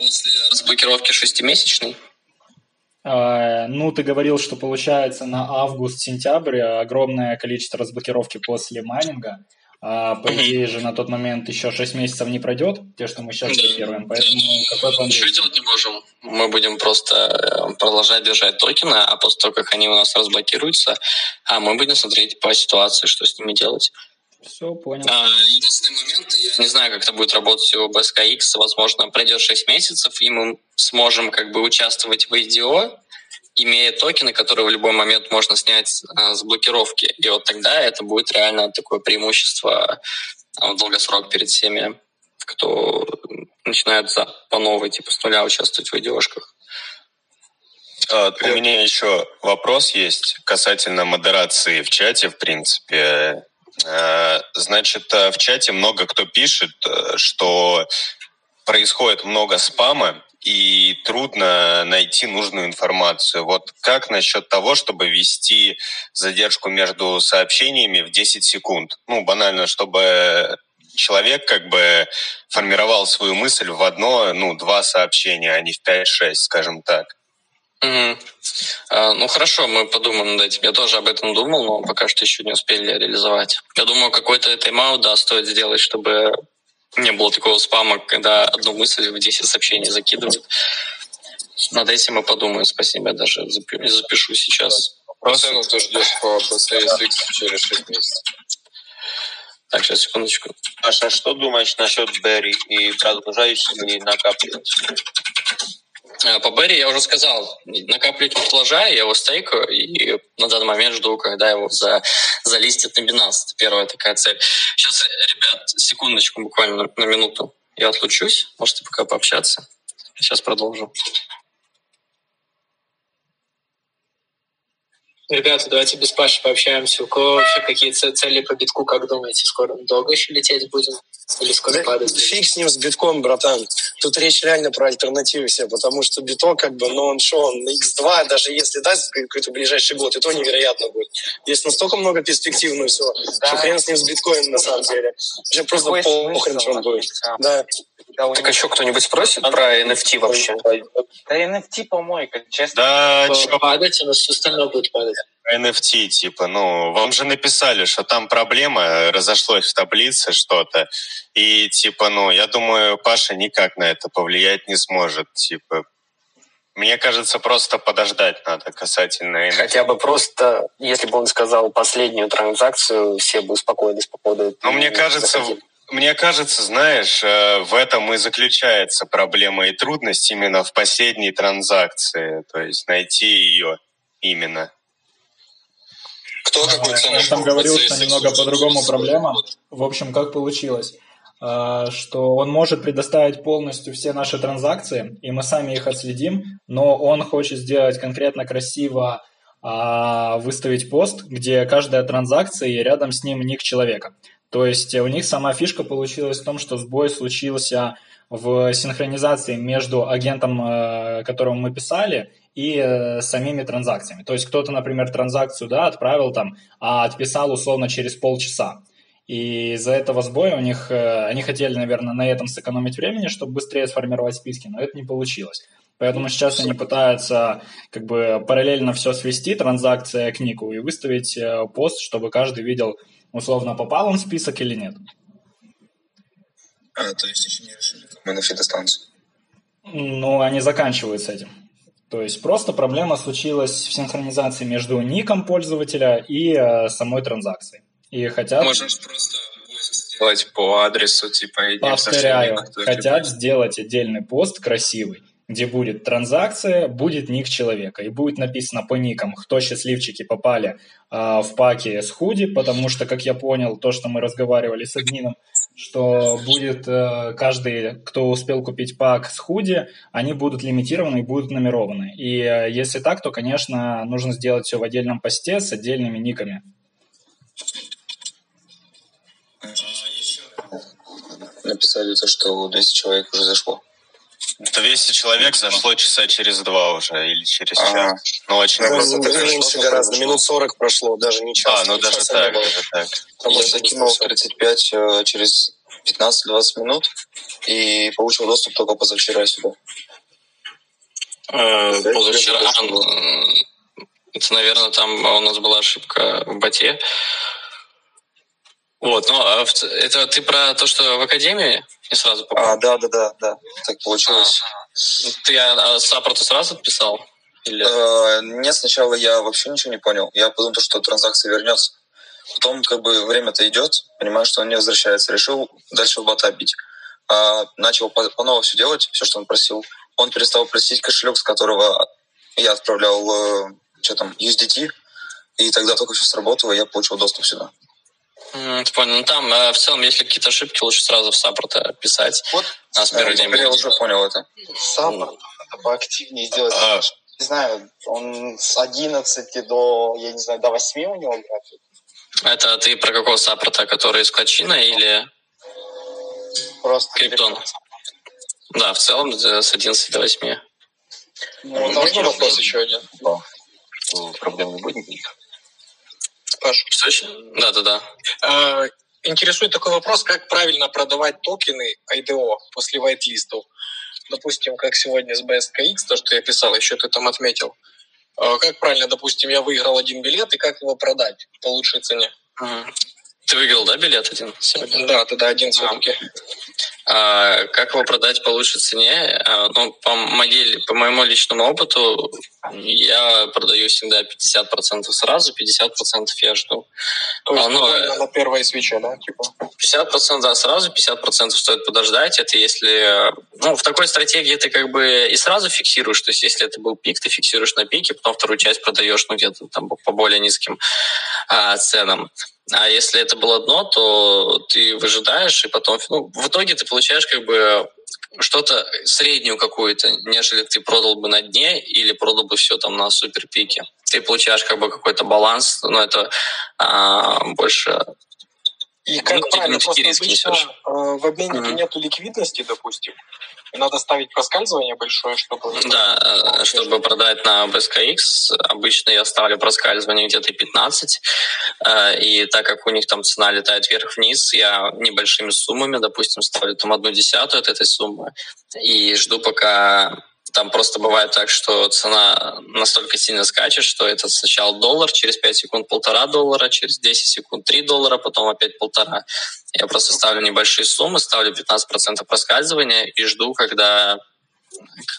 После разблокировки шестимесячной? А, ну, ты говорил, что получается на август-сентябрь огромное количество разблокировки после майнинга. А, по идее же на тот момент еще 6 месяцев не пройдет, те, что мы сейчас блокируем. Поэтому какой план Ничего делать не можем. Мы будем просто э, продолжать держать токены, а после того, как они у нас разблокируются, а мы будем смотреть по ситуации, что с ними делать. Все, понял. А, единственный момент, я не знаю, как это будет работать у BSKX, возможно, пройдет 6 месяцев, и мы сможем как бы участвовать в IDO, имея токены, которые в любой момент можно снять а, с блокировки. И вот тогда это будет реально такое преимущество а, в долгосрок перед всеми, кто начинает за, по новой, типа с нуля участвовать в IDO-шках. Uh, у меня еще вопрос есть касательно модерации в чате, в принципе. Э, значит, э, в чате много кто пишет, э, что происходит много спама, и трудно найти нужную информацию. Вот как насчет того, чтобы ввести задержку между сообщениями в 10 секунд? Ну, банально, чтобы человек как бы формировал свою мысль в одно, ну, два сообщения, а не в 5-6, скажем так. Угу. А, ну хорошо, мы подумаем над этим. Я тоже об этом думал, но пока что еще не успели реализовать. Я думаю, какой-то тайм-аут да, стоит сделать, чтобы не было такого спама, когда одну мысль в 10 сообщений закидывают. Над этим мы подумаем. Спасибо, я даже запишу сейчас. Просто... Цену ты ждешь по BCSX через 6 месяцев. Так, сейчас, секундочку. Паша, а что думаешь насчет Берри и продолжаешь ли накапливать? Э, По Берри я уже сказал, накапливать продолжаю, я его стейкаю, и на данный момент жду, когда его за, залистят на Binance. Это первая такая цель. Сейчас, ребят, секундочку, буквально на, на минуту. Я отлучусь, можете пока пообщаться. Сейчас продолжу. Ребята, давайте без Паши пообщаемся. У кого вообще какие цели по битку, как думаете? Скоро долго еще лететь будем? Или скоро Да падать? фиг с ним, с битком, братан. Тут речь реально про альтернативы все, потому что биток, как бы, ну он что, он X2, даже если даст какой-то ближайший год, и то невероятно будет. Есть настолько много перспектив, ну все, что хрен с ним с биткоином на самом деле. Вообще просто похрен, что он будет. Да. Так еще кто-нибудь спросит про NFT вообще? Да NFT помойка, честно. Да, Падать, у нас все остальное будет падать. NFT, типа, ну, вам же написали, что там проблема, разошлось в таблице что-то, и, типа, ну, я думаю, Паша никак на это повлиять не сможет, типа, мне кажется, просто подождать надо касательно NFT. Хотя бы просто, если бы он сказал последнюю транзакцию, все бы успокоились по поводу этого. Ну, мне кажется, заходили. мне кажется, знаешь, э, в этом и заключается проблема и трудность именно в последней транзакции, то есть найти ее именно. Кто какой цену? Я там говорил, что немного по-другому проблема. В общем, как получилось? А, Что он может предоставить полностью все наши транзакции, и мы сами их отследим, но он хочет сделать конкретно красиво а, выставить пост, где каждая транзакция и рядом с ним ник человека. То есть у них сама фишка получилась в том, что сбой случился в синхронизации между агентом, э, которому мы писали, и э, самими транзакциями. То есть кто-то, например, транзакцию да, отправил там, а отписал условно через полчаса. И из-за этого сбоя у них, э, они хотели, наверное, на этом сэкономить времени, чтобы быстрее сформировать списки, но это не получилось. Поэтому сейчас они пытаются как бы параллельно все свести, транзакция к нику, и выставить э, пост, чтобы каждый видел, условно, попал он в список или нет. А, то есть еще не решили, как мы на фидостанцию. Ну, они заканчивают с этим. То есть просто проблема случилась в синхронизации между ником пользователя и э, самой транзакцией. И хотят, же просто сделать по адресу, типа, и повторяю, хотят сделать отдельный пост красивый, где будет транзакция, будет ник человека. И будет написано по никам, кто счастливчики попали а, в паке с худи, потому что, как я понял, то, что мы разговаривали с админом, что будет э, каждый, кто успел купить пак с худи, они будут лимитированы и будут нумерованы. И э, если так, то, конечно, нужно сделать все в отдельном посте с отдельными никами. Написали то, что 200 человек уже зашло. 200 человек зашло часа через два уже или через Ага. час. Ну, очень Ну, просто так меньше гораздо, минут 40 прошло, даже не час. А, ну даже так, даже так. Я закинул 35 э, через 15-20 минут и получил доступ только позавчера сюда. Э, Да, позавчера. А, Это, наверное, там у нас была ошибка в боте. Вот, ну, а это ты про то, что в академии не сразу попал? А, да, да, да, да, так получилось. Ты а, саппорту сразу отписал? Или... Э, Нет, сначала я вообще ничего не понял. Я подумал, что транзакция вернется. Потом как бы время-то идет, понимаю, что он не возвращается. Решил дальше в бота бить. А, начал по, по новому все делать, все, что он просил. Он перестал просить кошелек, с которого я отправлял э, что там, USDT. И тогда только все сработало, и я получил доступ сюда. Понял. Ну, там э, в целом, если какие-то ошибки, лучше сразу в саппорта писать. Вот А с первый Э, день теперь я уже понял это. Саппорт надо поактивнее сделать. А. Не знаю, он с 11 до, я не знаю, до 8 у него график. Это ты про какого саппорта, который из Клачина или Просто Криптон? Да, в целом э, с 11 до 8. Ну, можно вопрос еще один? Проблем не будет никаких. Паш. Да-да-да. Э, Интересует такой вопрос, как правильно продавать токены IDO после вайт-листов. Допустим, как сегодня с BSKX, то, что я писал, еще ты там отметил. Э, Как правильно, допустим, я выиграл один билет, и как его продать по лучшей цене? Ты выиграл, да, билет один сегодня? Да, тогда один все-таки. А, как его продать по лучшей цене? А, ну, по, моей, по моему личному опыту, я продаю всегда 50% сразу, 50% я жду. То есть А, ну, на первой свече, да? Типа. 50% да, сразу, 50% стоит подождать. Это если... Ну, в такой стратегии ты как бы и сразу фиксируешь. То есть если это был пик, ты фиксируешь на пике, потом вторую часть продаешь ну, где-то там по более низким а, ценам. А если это было дно, то ты выжидаешь, и потом... Ну, в итоге ты получаешь как бы что-то среднюю какую-то, нежели ты продал бы на дне или продал бы все там на суперпике. Ты получаешь как бы какой-то баланс, но это а, больше И как Ну, правильно, не просто обычно несешь. э, в обменнике Мгм. нету ликвидности, допустим. И надо ставить проскальзывание большое, чтобы... Да, э, чтобы продать на BSKX, обычно я ставлю проскальзывание где-то 15, э, и так как у них там цена летает вверх-вниз, я небольшими суммами, допустим, ставлю там одну десятую от этой суммы, и жду пока там просто бывает так, что цена настолько сильно скачет, что это сначала доллар, через 5 секунд полтора доллара, через 10 секунд 3 доллара, потом опять полтора. Я просто ставлю небольшие суммы, ставлю 15% проскальзывания и жду, когда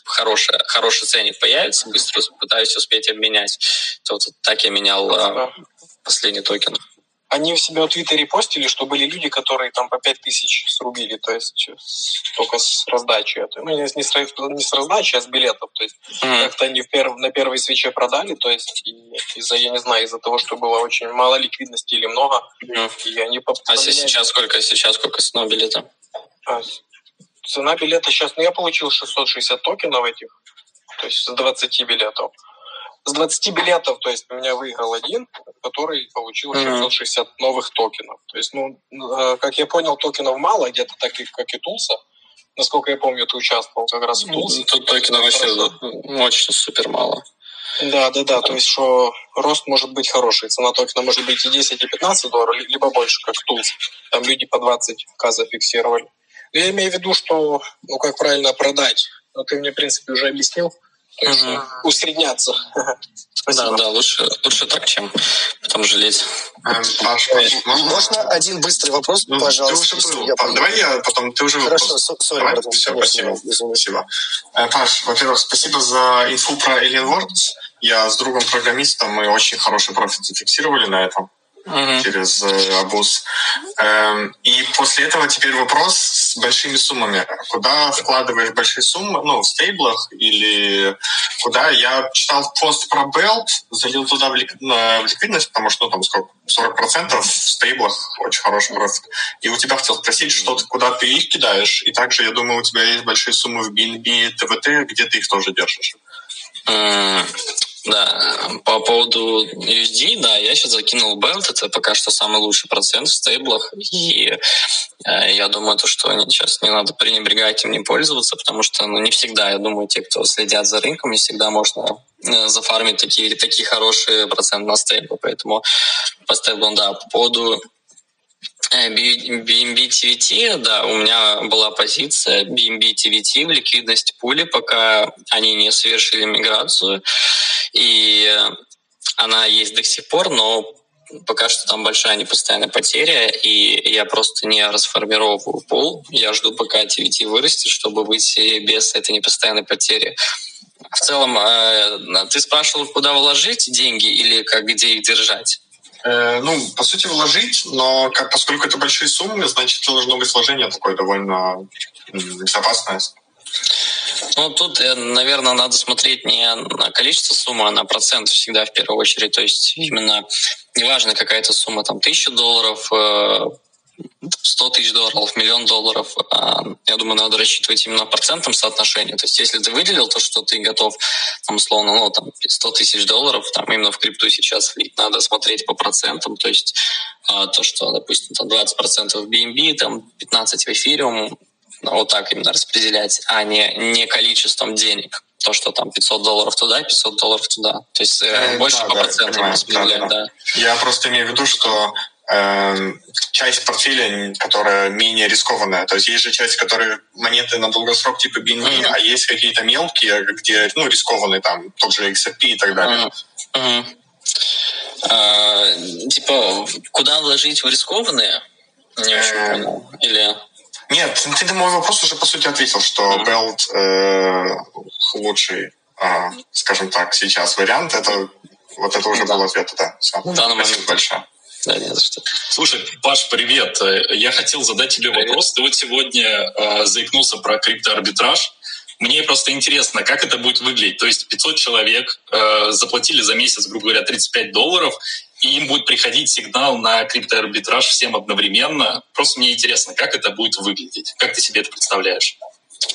хороший, хороший ценник появится, быстро пытаюсь успеть обменять. То вот так я менял э, последний токен. Они в себя в Твиттере постили, что были люди, которые там по 5 тысяч срубили, то есть с- только с раздачи. Ну, не с, не с раздачи, а с билетов. То есть как-то они в перв- на первой свече продали, то есть из-за, я не знаю, из-за того, что было очень мало ликвидности или много, и они поп- А поменяли- сейчас сколько? Сейчас сколько цена билета? А, Цена билета сейчас, ну я получил 660 токенов этих, то есть с 20 билетов. С 20 билетов, то есть у меня выиграл один, который получил Мгм. 660 новых токенов. То есть, ну, э, как я понял, токенов мало, где-то так, и- как и Тулса. Насколько я помню, ты участвовал как раз в Тулсе. Тут токенов вообще ну, очень супер мало. Да, да, да. То есть, что рост может быть хороший. Цена токена может быть и 10, и 15 долларов, ли- либо больше, как Тулс. Там люди по 20к зафиксировали. Но Я имею в виду, что, ну, как правильно продать. Но ты мне, в принципе, уже объяснил. То есть, Мгм. усредняться. <laughs> Да, да, лучше, лучше так, чем потом жалеть. Паш, Можно один быстрый вопрос, Ну, пожалуйста? ты уже был. Я. Давай я потом, ты уже Хорошо, со- сори, Давай? братан, Все, конечно, спасибо. спасибо. Э, Паш, во-первых, спасибо за инфу про Alien Worlds. Я с другом-программистом, мы очень хороший профит зафиксировали на этом через э, Абуз. Эм, и после этого теперь вопрос с большими суммами. Куда вкладываешь большие суммы? Ну, в стейблах или куда? Я читал пост про Belt, залил туда в, лик- на- в ликвидность, потому что ну, там сколько? 40% в стейблах очень хороший профит. И у тебя хотел спросить, что ты, куда ты их кидаешь. И также, я думаю, у тебя есть большие суммы в BNB, ТВТ, где ты их тоже держишь. Да, по поводу USD, да, я сейчас закинул Belt, это пока что самый лучший процент в стейблах, и э, я думаю, то, что сейчас не надо пренебрегать им, не пользоваться, потому что ну, не всегда, я думаю, те, кто следят за рынком, не всегда можно э, зафармить такие, такие хорошие проценты на стейблы, поэтому по стейблам, да, по поводу Э, BNB TVT, да, у меня была позиция BNB TVT в ликвидность пули, пока они не совершили миграцию. И э, она есть до сих пор, но пока что там большая непостоянная потеря, и я просто не расформировываю пул. Я жду, пока TVT вырастет, чтобы выйти без этой непостоянной потери. В целом, э, ты спрашивал, куда вложить деньги или как где их держать? Э, ну, по сути, вложить, но как, поскольку это большие суммы, значит, должно быть вложение такое довольно безопасное. Ну, тут, э, наверное, надо смотреть не на количество суммы, а на процент всегда в первую очередь. То есть именно неважно какая-то сумма, там, тысяча долларов, э, 100 тысяч долларов, миллион долларов. а, Я думаю, надо рассчитывать именно процентом соотношения. То есть если ты выделил то, что ты готов, там, условно, ну, там, 100 тысяч долларов, там, именно в крипту сейчас влить, надо смотреть по процентам. То есть а, то, что, допустим, там 20% в BNB, там, 15 в эфириум, вот так именно распределять, а не, не количеством денег. То, что там 500 долларов туда, 500 долларов туда. То есть э, Э, больше да, по да, процентам понимаю. распределять, Да, да, да. Я просто имею в виду, что э, часть портфеля, которая менее рискованная. То есть есть же часть, которые монеты на долгосрок типа BNB, а есть какие-то мелкие, где ну, рискованные, там, тот же XRP и так далее. Мгм. А, типа, куда вложить в рискованные? Не очень Э, понял. Или... Нет, ты на мой вопрос уже по сути ответил, что Belt э, лучший, э, скажем так, сейчас вариант. Это вот это уже был ответ, да. В данный Спасибо большое. Да, не за что. Слушай, Паш, привет. Э, Я хотел задать тебе вопрос. Ты вот сегодня э, заикнулся про криптоарбитраж. Мне просто интересно, как это будет выглядеть. То есть 500 человек э, заплатили за месяц, грубо говоря, 35 долларов, и им будет приходить сигнал на криптоарбитраж всем одновременно. Просто мне интересно, как это будет выглядеть. Как ты себе это представляешь?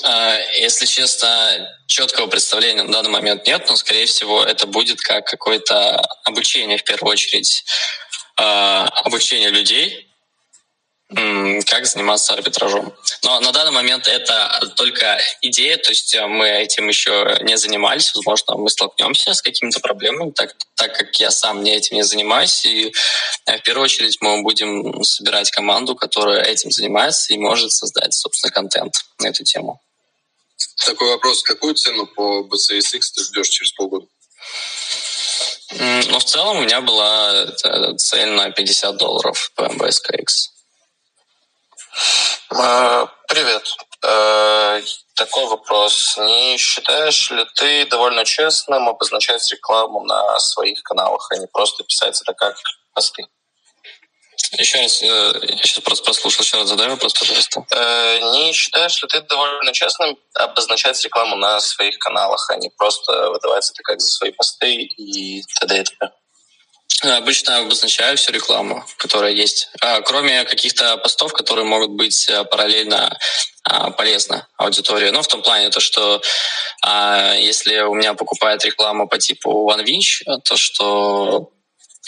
А, Если честно, четкого представления на данный момент нет, но, скорее всего, это будет как какое-то обучение, в первую очередь, а, обучение людей, как заниматься арбитражом. Но на данный момент это только идея, то есть э, мы этим еще не занимались, возможно, мы столкнемся с какими-то проблемами, так, так как я сам не этим не занимаюсь, и э, в первую очередь мы будем собирать команду, которая этим занимается и может создать, собственно, контент на эту тему. Такой вопрос. Какую цену по BCSX ты ждешь через полгода? Ну, в целом у меня была э, цель на 50 долларов по MBSKX. Э, Привет. Такой вопрос. Не считаешь ли ты довольно честным обозначать рекламу на своих каналах, а не просто писать это как посты? Еще раз, э, я сейчас просто прослушал, еще раз задай вопрос, пожалуйста. Э, Не считаешь ли ты довольно честным обозначать рекламу на своих каналах, а не просто выдавать это как за свои посты и т.д. и т.п.? Обычно обозначаю всю рекламу, которая есть, А, кроме каких-то постов, которые могут быть э, параллельно а, полезны аудитории. Ну, в том плане, то, что а, если у меня покупает рекламу по типу OneWinch, то что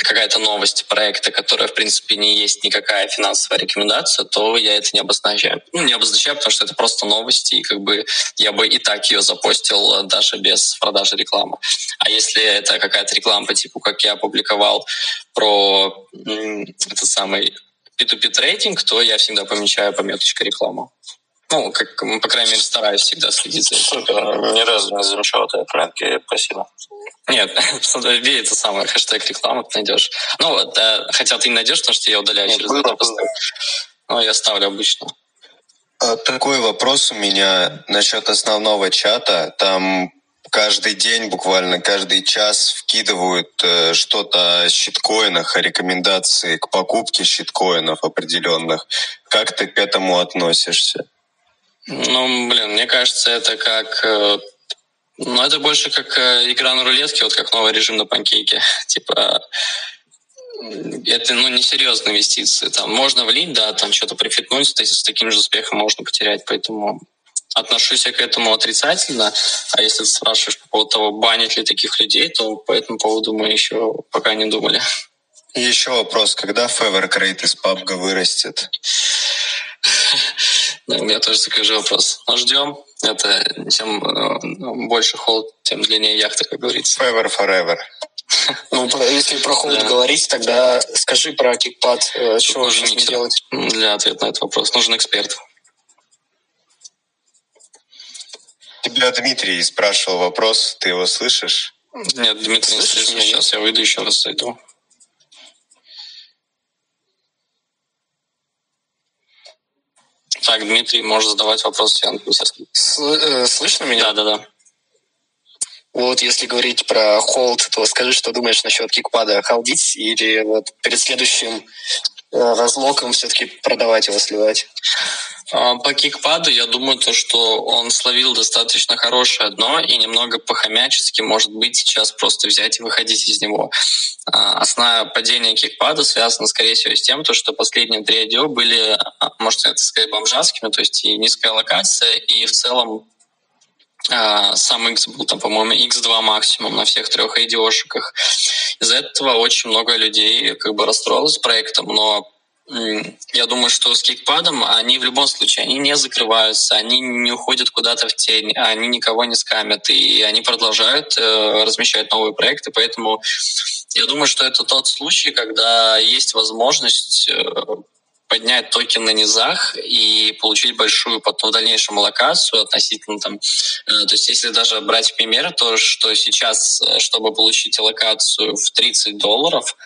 какая-то новость проекта, которая, в принципе, не есть никакая финансовая рекомендация, то я это не обозначаю. Ну, не обозначаю, потому что это просто новости, и как бы я бы и так ее запостил э, даже без продажи рекламы. А если это какая-то реклама по типу, как я опубликовал про этот самый P2P трейдинг, то я всегда помечаю пометочкой рекламу. Ну, как, по крайней мере, стараюсь всегда следить за этим. Супер. Ни разу не замечал этой отметки. Спасибо. Нет, <laughs> вбей это самое, хэштег реклама ты найдешь. Ну, вот, э, хотя ты не найдешь, потому что я удаляю через это посты. Ну, я ставлю обычно. А, Такой вопрос у меня насчет основного чата. Там каждый день, буквально каждый час вкидывают э, что-то о щиткоинах, о рекомендации к покупке щиткоинов определенных. Как ты к этому относишься? Ну, блин, мне кажется, это как... э, Ну, это больше как э, игра на рулетке, вот как новый режим на панкейке. <laughs> Типа, это, ну, несерьезные инвестиции. Там можно влить, да, там что-то прифитнуть, с, с таким же успехом можно потерять. Поэтому отношусь я к этому отрицательно. А если ты спрашиваешь по поводу того, банить ли таких людей, то по этому поводу мы еще пока не думали. И еще вопрос, когда Fever Crate из PUBG вырастет? <laughs> Да, у меня тоже такой же вопрос. Но ждем. Это чем э, ну, больше холд, тем длиннее яхта, как говорится. Fever Forever. <laughs> Ну, если про холд говорить, тогда скажи про кикпад. э, Что нужно делать? Для ответа на этот вопрос нужен эксперт. Тебя Дмитрий спрашивал вопрос, ты его слышишь? Нет, Дмитрий, не слышишь, сейчас я выйду еще раз зайду. Так, Дмитрий, можешь задавать вопрос, я. Сл- э, Слышно меня? Да, да, да. Вот, если говорить про холд, то скажи, что думаешь насчет кикпада. Холдить или вот перед следующим разлоком все-таки продавать его, сливать? А, По кикпаду я думаю, то, что он словил достаточно хорошее дно и немного по-хомячески, может быть, сейчас просто взять и выходить из него. А, Основное падение кикпада связано, скорее всего, с тем, то, что последние три IDO были, а, можно сказать, бомжатскими, то есть и низкая локация, и в целом сам X был там, по-моему, X2 максимум на всех трех IDO-шиках. Из-за этого очень много людей как бы расстроилось проектом, но я думаю, что с кикпадом они в любом случае они не закрываются, они не уходят куда-то в тень, они никого не скамят, и они продолжают э, размещать новые проекты, поэтому я думаю, что это тот случай, когда есть возможность э, поднять токен на низах и получить большую потом в дальнейшем локацию относительно там, э, то есть если даже брать пример, то что сейчас, э, чтобы получить локацию в 30 долларов,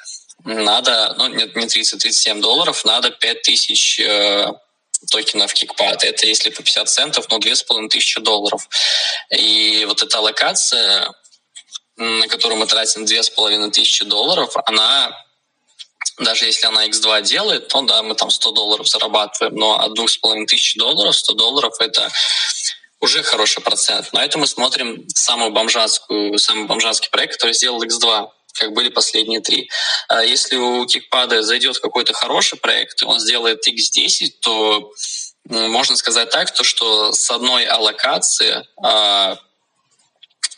надо, ну нет, не 30, 37 долларов, надо 5000 э, токенов кикпад. Это если по 50 центов, ну, тысячи долларов. И вот эта локация, на которую мы тратим тысячи долларов, она даже если она X2 делает, то да, мы там 100 долларов зарабатываем, но от 2500 долларов 100 долларов это уже хороший процент. На это мы смотрим самую бомжатскую, самый бомжатский проект, который сделал X2 как были последние три. А если у Кикпада зайдет какой-то хороший проект, и он сделает X10, то можно сказать так, то, что с одной аллокации а,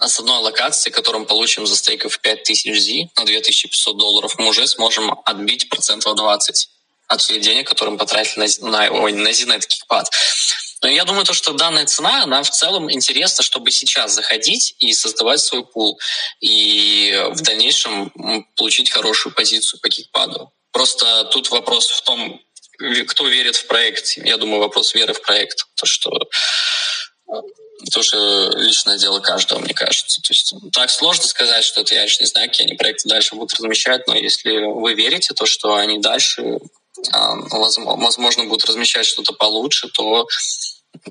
с одной аллокации, которую мы получим за стейков 5000 Z на 2500 долларов, мы уже сможем отбить процентов 20 от всех денег, которые мы потратили на, на, ой, на Znet Kickpad. Но я думаю, то, что данная цена, она в целом интересна, чтобы сейчас заходить и создавать свой пул. И в дальнейшем получить хорошую позицию по кикпаду. Просто тут вопрос в том, кто верит в проект. Я думаю, вопрос веры в проект. То, что это уже личное дело каждого, мне кажется. То есть так сложно сказать, что это я еще не знаю, какие они проекты дальше будут размещать, но если вы верите, то что они дальше, а, возможно, будут размещать что-то получше, то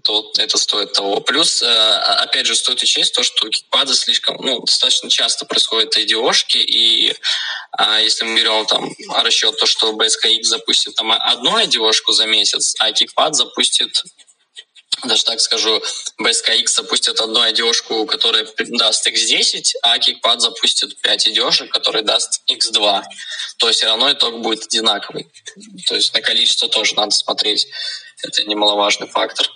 то это стоит того. Плюс, э, опять же, стоит учесть то, что у кикпада слишком, ну, достаточно часто происходят IDO-шки, и а, если мы берем там расчет то, что BSKX запустит там одну IDO-шку за месяц, а кикпад запустит даже так скажу, BSKX запустит одну IDO-шку, которая даст X10, а Kickpad запустит 5 IDO-шек, которые даст X2. То есть все равно итог будет одинаковый. То есть на количество тоже надо смотреть. Это немаловажный фактор.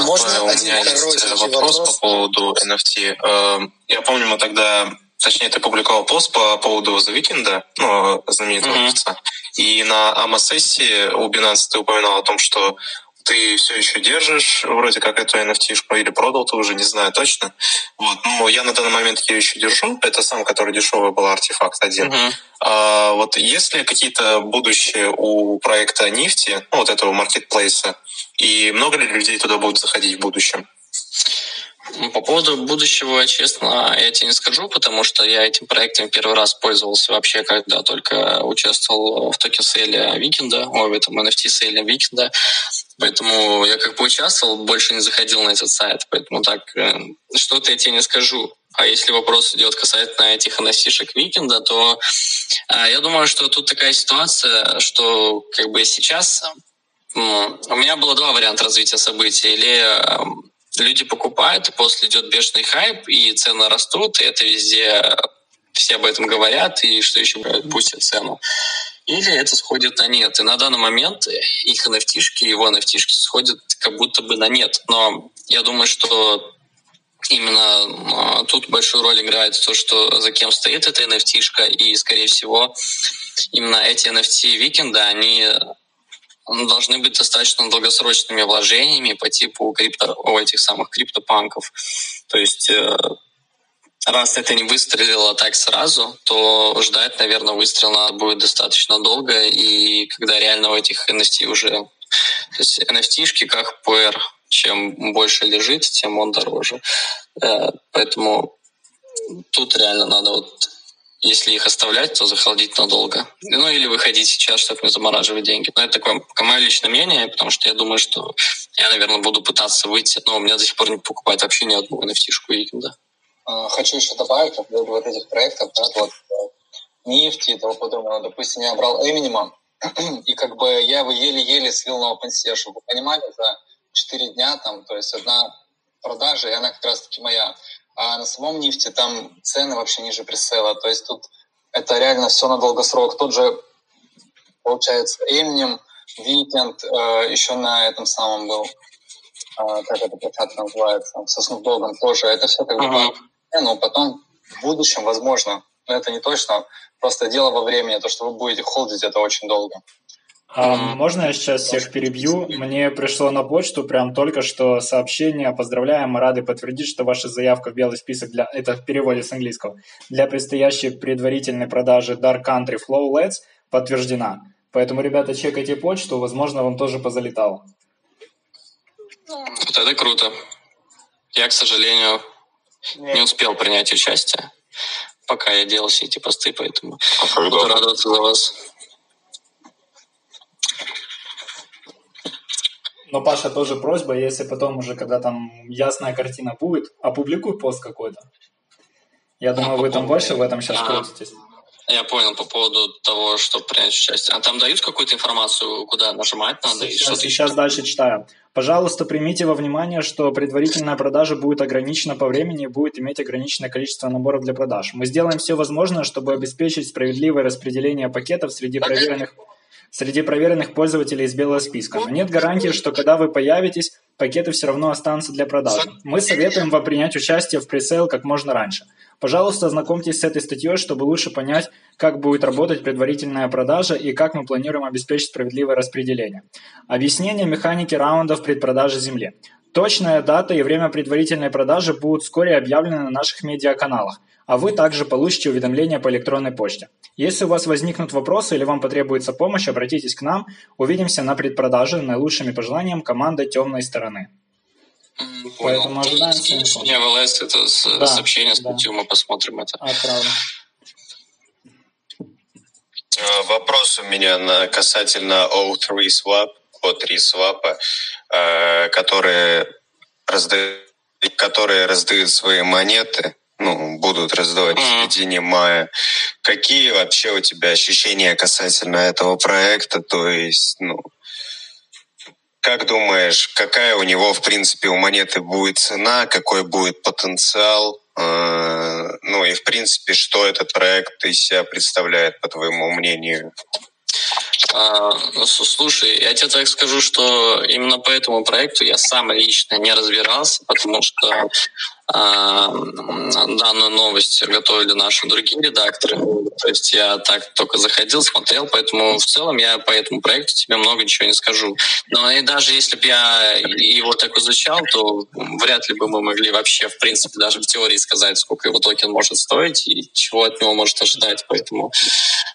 Можно у меня есть вопрос, вопрос по поводу NFT. Эм, я помню, мы тогда, точнее, ты публиковал пост по поводу The Weeknd, ну, знаменитого mm-hmm. певца. И на АМА-сессии у Binance ты упоминал о том, что ты все еще держишь вроде как эту NFT-шку или продал, ты уже не знаю точно. Вот. Но я на данный момент ее еще держу. Это сам, который дешевый был артефакт один. Uh-huh. А, вот есть ли какие-то будущее у проекта нефти, ну, вот этого маркетплейса, и много ли людей туда будут заходить в будущем? По поводу будущего, честно, я тебе не скажу, потому что я этим проектом первый раз пользовался вообще, когда только участвовал в токен-сейле Weeknd а, ой, в этом NFT-сейле Weeknd а. Поэтому я как бы участвовал, больше не заходил на этот сайт. Поэтому так, э, что-то я тебе не скажу. А если вопрос идет касательно этих NFT Weeknd а, то э, я думаю, что тут такая ситуация, что как бы сейчас у меня было два варианта развития событий. Или эм, люди покупают, и после идет бешеный хайп, и цены растут, и это везде все об этом говорят, и что еще бустит цену. Или это сходит на нет. И на данный момент их nft его nft сходят как будто бы на нет. Но я думаю, что именно а, тут большую роль играет то, что за кем стоит эта nft и, скорее всего, именно эти NFT Weeknd а, они должны быть достаточно долгосрочными вложениями по типу крипто, о, этих самых CryptoPunk ов. То есть э, раз это не выстрелило так сразу, то ждать, наверное, надо будет достаточно долго, и когда реально у этих NFT уже... То есть NFT-шки как пуэр, чем больше лежит, тем он дороже. Э, поэтому тут реально надо вот если их оставлять, то захолодить надолго. Ну или выходить сейчас, чтобы не замораживать деньги. Но это такое, мое личное мнение, потому что я думаю, что я, наверное, буду пытаться выйти, но у меня до сих пор не покупает вообще ни одну NFT-шку Викинда. А, хочу еще добавить по поводу вот этих проектов, да, вот э, нефти и того подобного. Допустим, я брал Эминема, <clears throat> и как бы я его еле-еле слил на OpenSea, чтобы вы понимали, за 4 дня там, то есть одна продажа, и она как раз-таки моя. А на самом NFT там цены вообще ниже пресейла. То есть тут это реально все на долгосрок. Тот же, получается, Eminem, Weeknd, э, еще на этом самом был, э, как эта площадка называется, со Dogg тоже. Это все как бы... Uh-huh. Ну, потом в будущем, возможно, но это не точно. Просто дело во времени, то, что вы будете холдить это очень долго. А, можно я сейчас всех перебью? Мне пришло на почту прям только что сообщение. Поздравляем, мы рады подтвердить, что ваша заявка в белый список для... Это в переводе с английского. Для предстоящей предварительной продажи Dark Country Flow Let's подтверждена. Поэтому, ребята, чекайте почту, возможно, вам тоже позалетало. Вот это круто. Я, к сожалению, Нет. не успел принять участие, пока я делал все эти посты, поэтому а буду радоваться за вас. Но, Паша, тоже просьба, если потом уже, когда там ясная картина будет, опубликуй пост какой-то. Я думаю, вы там больше в этом сейчас крутитесь. Я понял по поводу того, что принять участие. А там дают какую-то информацию, куда нажимать надо? Сейчас, и что сейчас дальше читаю. Пожалуйста, примите во внимание, что предварительная продажа будет ограничена по времени и будет иметь ограниченное количество наборов для продаж. Мы сделаем все возможное, чтобы обеспечить справедливое распределение пакетов среди проверенных среди проверенных пользователей из белого списка. Но нет гарантии, что когда вы появитесь, пакеты все равно останутся для продажи. Мы советуем вам принять участие в пресейл как можно раньше. Пожалуйста, ознакомьтесь с этой статьей, чтобы лучше понять, как будет работать предварительная продажа и как мы планируем обеспечить справедливое распределение. Объяснение механики раундов предпродажи земли. Точная дата и время предварительной продажи будут вскоре объявлены на наших медиаканалах а вы также получите уведомления по электронной почте. Если у вас возникнут вопросы или вам потребуется помощь, обратитесь к нам. Увидимся на предпродаже наилучшими пожеланиями команды темной стороны. Понял. Поэтому ожидаем Не, в ЛС это да, сообщение, статью, да. мы посмотрим это. Отправлю. А, вопрос у меня на, касательно O3 Swap, O3 Swap, э, которые, раздают, которые раздают свои монеты ну, будут раздавать в середине мая. Какие вообще у тебя ощущения касательно этого проекта? То есть, ну, как думаешь, какая у него, в принципе, у монеты будет цена, какой будет потенциал? Э, ну и, в принципе, что этот проект из себя представляет, по твоему мнению? А, ну, слушай, я тебе так скажу, что именно по этому проекту я сам лично не разбирался, потому что данную новость готовили наши другие редакторы. То есть я так только заходил, смотрел, поэтому в целом я по этому проекту тебе много ничего не скажу. Но и даже если бы я его так изучал, то вряд ли бы мы могли вообще, в принципе, даже в теории сказать, сколько его токен может стоить и чего от него может ожидать. Поэтому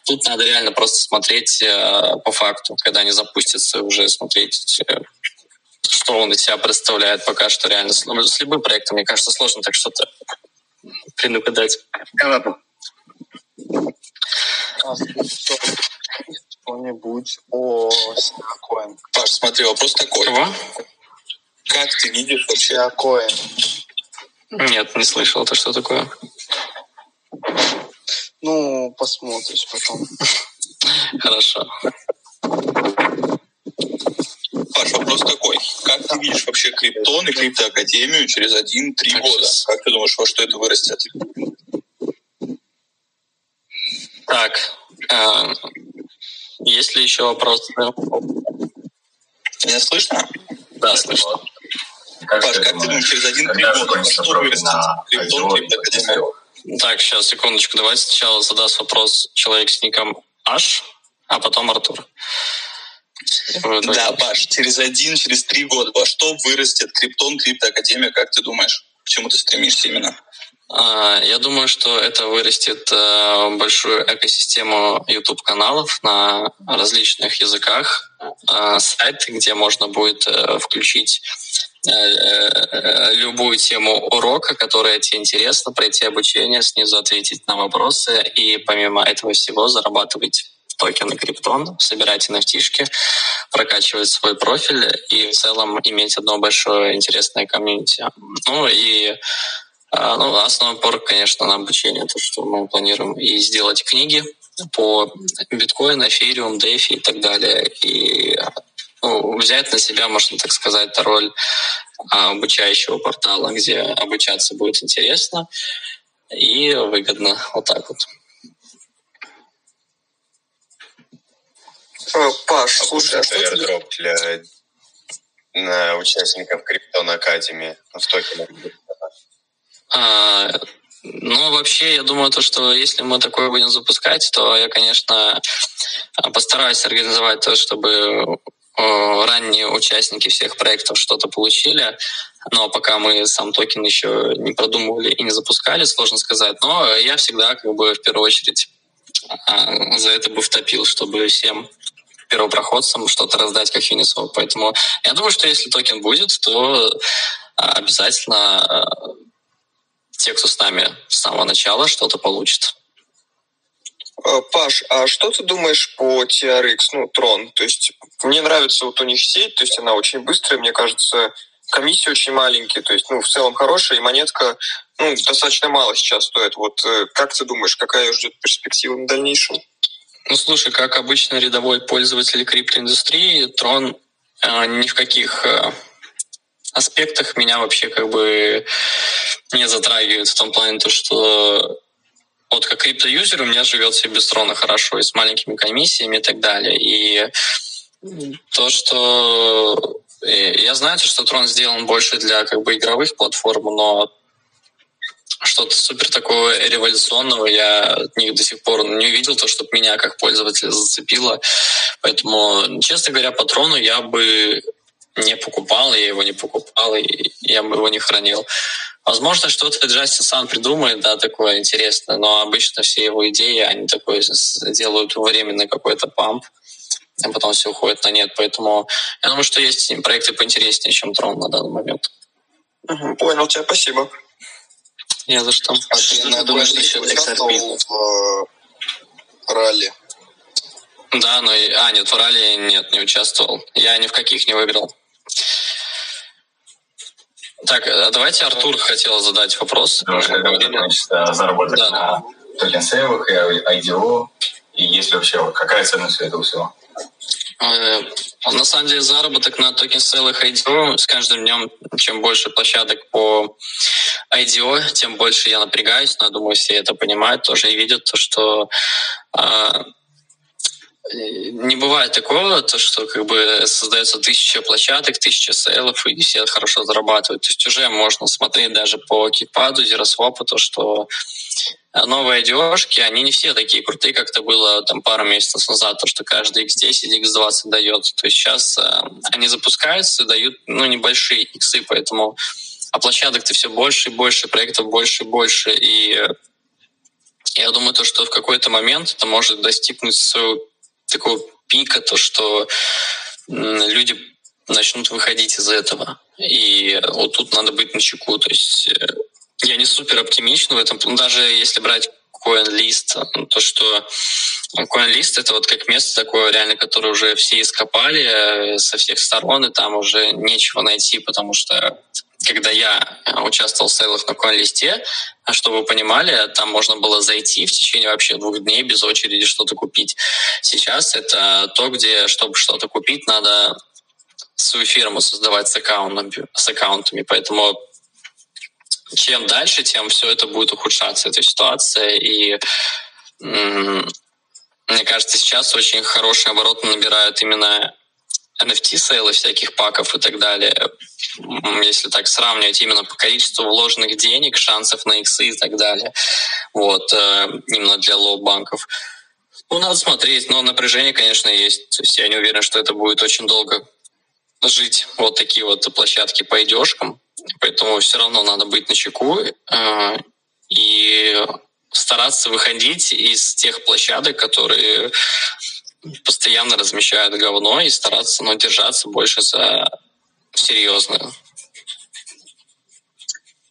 тут надо реально просто смотреть э, по факту, когда они запустятся, уже смотреть э, что он из себя представляет пока что реально. Ну, с любым проектом, мне кажется, сложно так что-то предугадать. Что-нибудь о Сиакоин. Паш, смотри, вопрос такой. Чего? Как ты видишь вообще... Сиакоин. Нет, не слышал. Это что такое? Ну, посмотришь потом. Хорошо. Паш, вопрос такой. Как ты видишь вообще криптон и криптоакадемию через один-три года? Как ты думаешь, во что это вырастет? Так, э, есть ли еще вопросы? Меня слышно? Да, слышно. Паш, как ты думаешь, через один-три года что вырастет? Криптон, криптоакадемия? Так, сейчас, секундочку. Давайте сначала задаст вопрос человек с ником Аш, а потом Артур. Да, Паш, через один, через три года. Во что вырастет Криптон, Криптоакадемия, как ты думаешь? К чему ты стремишься именно? А, я думаю, что это вырастет э, большую экосистему YouTube-каналов на различных языках, э, сайт, где можно будет э, включить любую тему урока, которая тебе интересна, пройти обучение, снизу ответить на вопросы и помимо этого всего зарабатывать токены Криптон, собирать nft прокачивать свой профиль и в целом иметь одно большое интересное комьюнити. Ну и а, ну, основной упор, конечно, на обучение, то, что мы планируем и сделать книги по биткоину, эфириум, дефи и так далее. И ну, взять на себя, можно так сказать, роль а, обучающего портала, где обучаться будет интересно и выгодно. Вот так вот. Паш, а слушай, а что airdrop для на участников Криптон Академии в токенах? А, Ну, вообще, я думаю, то, что если мы такое будем запускать, то я, конечно, постараюсь организовать то, чтобы ранние участники всех проектов что-то получили. Но пока мы сам токен еще не продумывали и не запускали, сложно сказать. Но я всегда как бы в первую очередь а, за это бы втопил, чтобы всем первопроходцам что-то раздать как Uniswap. Поэтому я думаю, что если токен будет, то а, обязательно а, те, кто с нами с самого начала, что-то получит. Паш, а что ты думаешь по TRX, ну, Tron? То есть мне нравится вот у них сеть, то есть она очень быстрая, мне кажется, комиссии очень маленькие, то есть, ну, в целом хорошая, и монетка, ну, достаточно мало сейчас стоит. Вот э, как ты думаешь, какая ждет перспектива на дальнейшем? Ну, слушай, как обычно рядовой пользователь криптоиндустрии, Трон э, ни в каких э, аспектах меня вообще как бы не затрагивает в том плане, то, что вот как криптоюзер у меня живет себе без трона хорошо и с маленькими комиссиями и так далее. И то, что я знаю, что трон сделан больше для как бы игровых платформ, но что-то супер такого революционного я от них до сих пор не увидел, то, чтобы меня как пользователя зацепило. Поэтому, честно говоря, по трону я бы не покупал, я его не покупал, и я бы его не хранил. Возможно, что-то Джастин сам придумает, да, такое интересное, но обычно все его идеи, они такой делают временный какой-то памп, а потом все уходит на нет. Поэтому я думаю, что есть проекты поинтереснее, чем Трон на данный момент. Понял тебя, спасибо. Не за что. А ты на думаешь насчет XRP? в э, ралли? Да, но... А, нет, в ралли нет, не участвовал. Я ни в каких не выиграл. Так, а давайте Артур хотел задать вопрос. Говорили, значит, заработок да. на токен сейвах и IDO, и есть ли вообще, какая ценность этого всего? Э, на самом деле заработок на токен сейлах IDO с каждым днем, чем больше площадок по IDO, тем больше я напрягаюсь, но я думаю, все это понимают тоже и видят, то, что а, не бывает такого, то, что как бы создается тысяча площадок, тысяча сейлов, и все хорошо зарабатывают. То есть уже можно смотреть даже по KickPad у, ZeroSwap у, то, что новые IDO-шки, они не все такие крутые, как это было там пару месяцев назад, то, что каждый X10, X20 дает. То есть сейчас э, они запускаются и дают ну, небольшие иксы, поэтому а площадок-то все больше и больше, проектов больше и больше, и я думаю, то, что в какой-то момент это может достигнуть своего такого пика, то, что люди начнут выходить из этого. И вот тут надо быть на чеку. То есть э, я не супер оптимичен в этом. Даже если брать CoinList, то, что CoinList — это вот как место такое реально, которое уже все ископали э, со всех сторон, и там уже нечего найти, потому что когда я участвовал в сейлах на CoinList, чтобы вы понимали, там можно было зайти в течение вообще двух дней без очереди что-то купить. Сейчас это то, где, чтобы что-то купить, надо свою фирму создавать с аккаунтами, с аккаунтами. Поэтому чем дальше, тем все это будет ухудшаться, эта ситуация. И мне кажется, сейчас очень хороший оборот набирают именно NFT-сейлы всяких паков и так далее. Если так сравнивать именно по количеству вложенных денег, шансов на иксы и так далее. Вот, э, именно для лоу-банков. Ну, надо смотреть, но напряжение, конечно, есть. То есть я не уверен, что это будет очень долго жить вот такие вот площадки по идешкам. Поэтому все равно надо быть на чеку э, и стараться выходить из тех площадок, которые постоянно размещают говно и стараться ну, держаться больше за серьезную.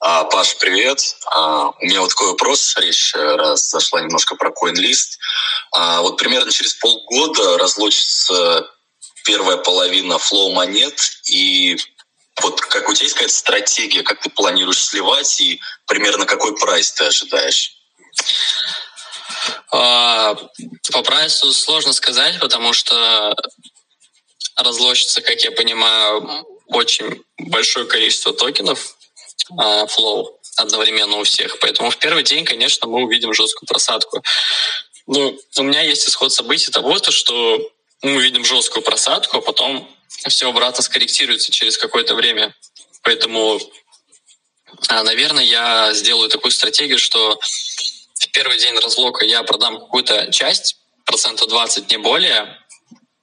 А, Паш, привет. А, у меня вот такой вопрос. Речь э, раз зашла немножко про CoinList. А, вот примерно через полгода разлучится первая половина флоу монет и вот как у тебя есть какая-то стратегия, как ты планируешь сливать и примерно какой прайс ты ожидаешь? А, по прайсу сложно сказать, потому что разлочится, как я понимаю, очень большое количество токенов а, Flow одновременно у всех. Поэтому в первый день, конечно, мы увидим жесткую просадку. Ну, у меня есть исход событий того, то, что мы увидим жесткую просадку, а потом все обратно скорректируется через какое-то время. Поэтому А, наверное, я сделаю такую стратегию, что в первый день разлока я продам какую-то часть, процента 20, не более,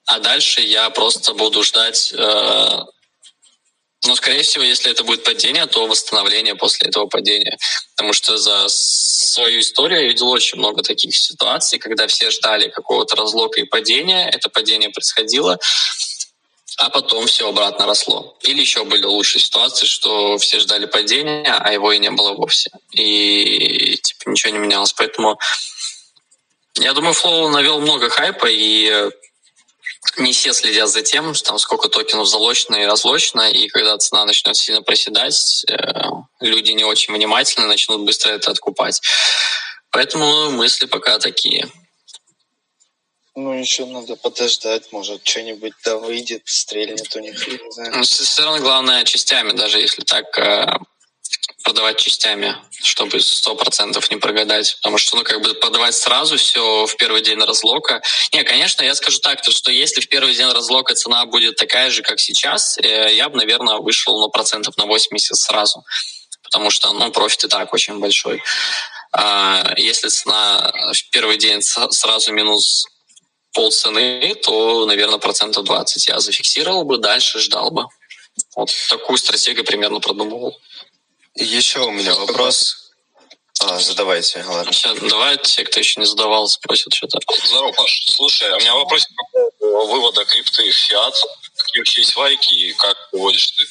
а дальше я просто буду ждать э, ну, скорее всего, если это будет падение, то восстановление после этого падения. Потому что за свою историю я видел очень много таких ситуаций, когда все ждали какого-то разлока и падения, это падение происходило, а потом все обратно росло. Или еще были лучшие ситуации, что все ждали падения, а его и не было вовсе. И типа ничего не менялось. Поэтому я думаю, Flow навел много хайпа, и не все следят за тем, там, сколько токенов залочено и разлочено, и когда цена начнет сильно проседать, э, люди не очень внимательно начнут быстро это откупать. Поэтому мысли пока такие. Ну, еще надо подождать, может, что-нибудь да выйдет, стрельнет у них, не знаю. Ну, все равно главное частями, даже если так э, продавать частями, чтобы сто процентов не прогадать. Потому что, ну, как бы продавать сразу все в первый день разлока. Не, конечно, я скажу так, то, что если в первый день разлока цена будет такая же, как сейчас, э, я бы, наверное, вышел, ну, процентов на 80 сразу. Потому что, ну, профит и так очень большой. А если цена в первый день сразу минус пол цены, то, наверное, процентов 20 я зафиксировал бы, дальше ждал бы. Вот такую стратегию примерно продумывал. Еще у меня вопрос. А, задавайте, ладно. Сейчас, давай, те, кто еще не задавал, спросят что-то. Здорово, Паш. Слушай, у меня вопрос по поводу вывода крипты в фиат. Какие вообще есть вайки и как выводишь ты?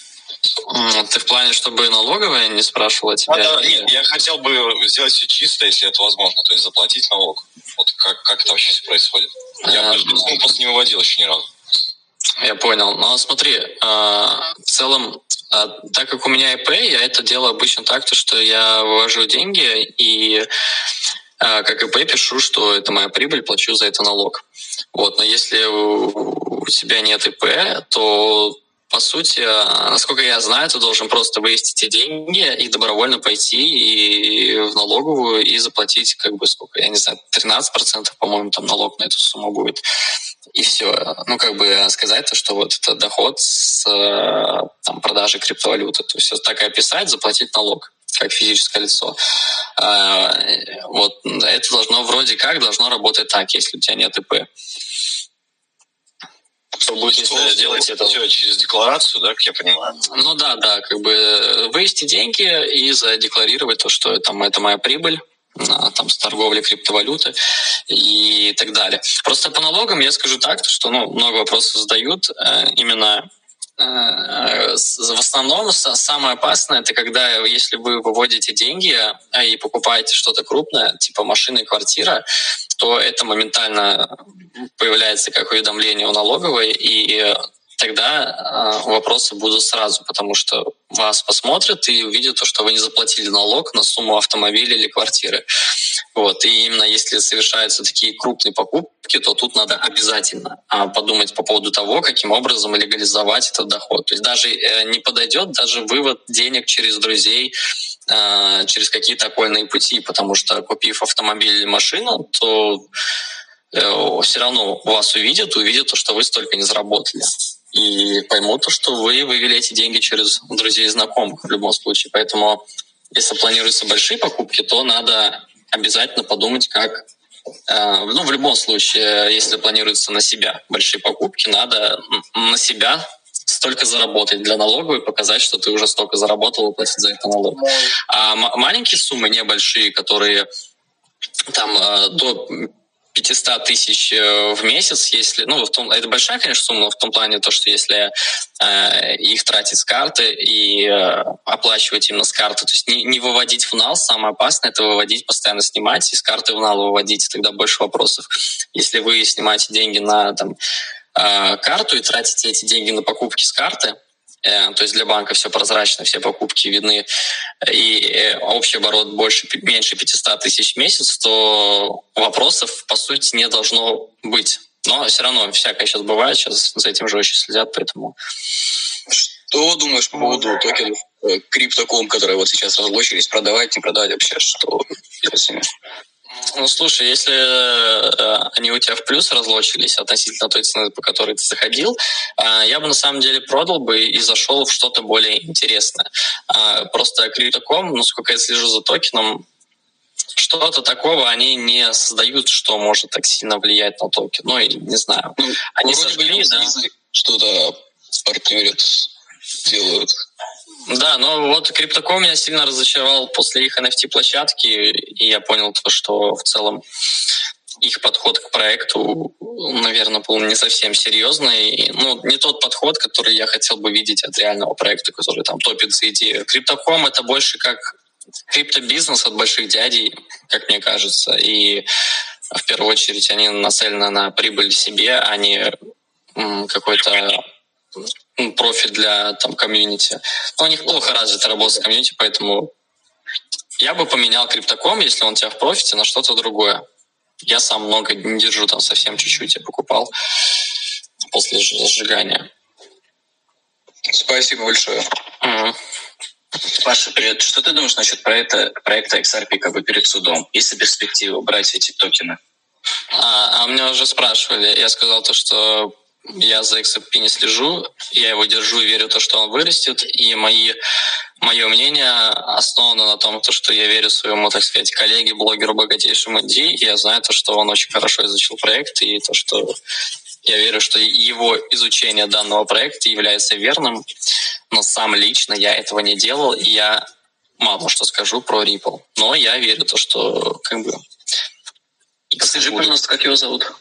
Ты в плане, чтобы налоговая не спрашивала тебя? А, да, нет, я хотел бы сделать все чисто, если это возможно, то есть заплатить налог. Вот как, как это вообще все происходит? Я а, ну, просто не выводил еще ни разу. Я понял. Но смотри, а, в целом а, так как у меня ИП, я это делаю обычно так, то, что я вывожу деньги и а, как ИП пишу, что это моя прибыль, плачу за это налог. Вот, но если у тебя нет ИП, то по сути, насколько я знаю, ты должен просто вывести эти деньги и добровольно пойти и в налоговую и заплатить, как бы, сколько, я не знаю, 13%, по-моему, там налог на эту сумму будет и все. Ну, как бы сказать то, что вот это доход с там, продажи криптовалюты. То есть так и описать, заплатить налог как физическое лицо. А, вот это должно вроде как должно работать так, если у тебя нет ИП. Что будет, если делать это все через декларацию, да, как я понимаю? Ну да, да, как бы вывести деньги и задекларировать то, что там это моя прибыль, там, с торговли криптовалюты и так далее. Просто по налогам я скажу так, что ну, много вопросов задают. Э, именно э, в основном самое опасное это когда, если вы выводите деньги а, и покупаете что-то крупное, типа машина и квартира, то это моментально появляется как уведомление у налоговой, и тогда э, вопросы будут сразу, потому что вас посмотрят и увидят то, что вы не заплатили налог на сумму автомобиля или квартиры. Вот. И именно если совершаются такие крупные покупки, то тут надо обязательно а, подумать по поводу того, каким образом легализовать этот доход. То есть даже э, не подойдет даже вывод денег через друзей, э, через какие-то окольные пути, потому что купив автомобиль или машину, то э, все равно вас увидят, увидят то, что вы столько не заработали и поймут, что вы вывели эти деньги через друзей и знакомых в любом случае. Поэтому, если планируются большие покупки, то надо обязательно подумать, как э, ну, в любом случае, если планируется на себя большие покупки, надо на себя столько заработать для налоговой, показать, что ты уже столько заработал и платить за это налог. А маленькие суммы, небольшие, которые там э, до 500 тысяч э, в месяц, если, ну, в том, это большая, конечно, сумма, в том плане то, что если э, их тратить с карты и э, оплачивать именно с карты, то есть не, не выводить в нал, самое опасное это выводить, постоянно снимать и с карты в нал выводить, тогда больше вопросов. Если вы снимаете деньги на там, э, карту и тратите эти деньги на покупки с карты, то есть для банка все прозрачно, все покупки видны, и э, общий оборот больше, меньше 500 тысяч в месяц, то вопросов, по сути, не должно быть. Но все равно всякое сейчас бывает, сейчас за этим же очень следят, поэтому... Что думаешь по поводу токенов э, криптоком, которые вот сейчас разлочились, продавать, не продавать вообще, что с ними? Ну, слушай, если э, они у тебя в плюс разлочились относительно той цены, по которой ты заходил, э, я бы на самом деле продал бы и зашел в что-то более интересное. Э, просто Crypto.com, ну, сколько я слежу за токеном, что-то такого они не создают, что может так сильно влиять на токен. Ну, и не знаю. Ну, они сожгли, да. Что-то партнерят, делают. Да, но вот Криптоком меня сильно разочаровал после их NFT-площадки, и я понял то, что в целом их подход к проекту, наверное, был не совсем серьезный. Ну, не тот подход, который я хотел бы видеть от реального проекта, который там топит за идею. Криптоком — это больше как криптобизнес от больших дядей, как мне кажется. И в первую очередь они нацелены на прибыль себе, а не какой-то профит для там комьюнити. Но у них плохо развита работа с комьюнити, поэтому я бы поменял криптоком, если он у тебя в профите, на что-то другое. Я сам много не держу, там совсем чуть-чуть я покупал после сжигания. Спасибо большое. Угу. Паша, привет. Что ты думаешь насчет проекта, проекта XRP как бы перед судом? Есть ли перспектива брать эти токены? А, а меня уже спрашивали. Я сказал то, что я за XRP не слежу, я его держу и верю в то, что он вырастет, и мои, мое мнение основано на том, то, что я верю своему, так сказать, коллеге, блогеру богатейшему Ди, я знаю то, что он очень хорошо изучил проект, и то, что я верю, что его изучение данного проекта является верным, но сам лично я этого не делал, и я мало что скажу про Ripple. Но я верю то, что как бы... Скажи, пожалуйста, как его зовут?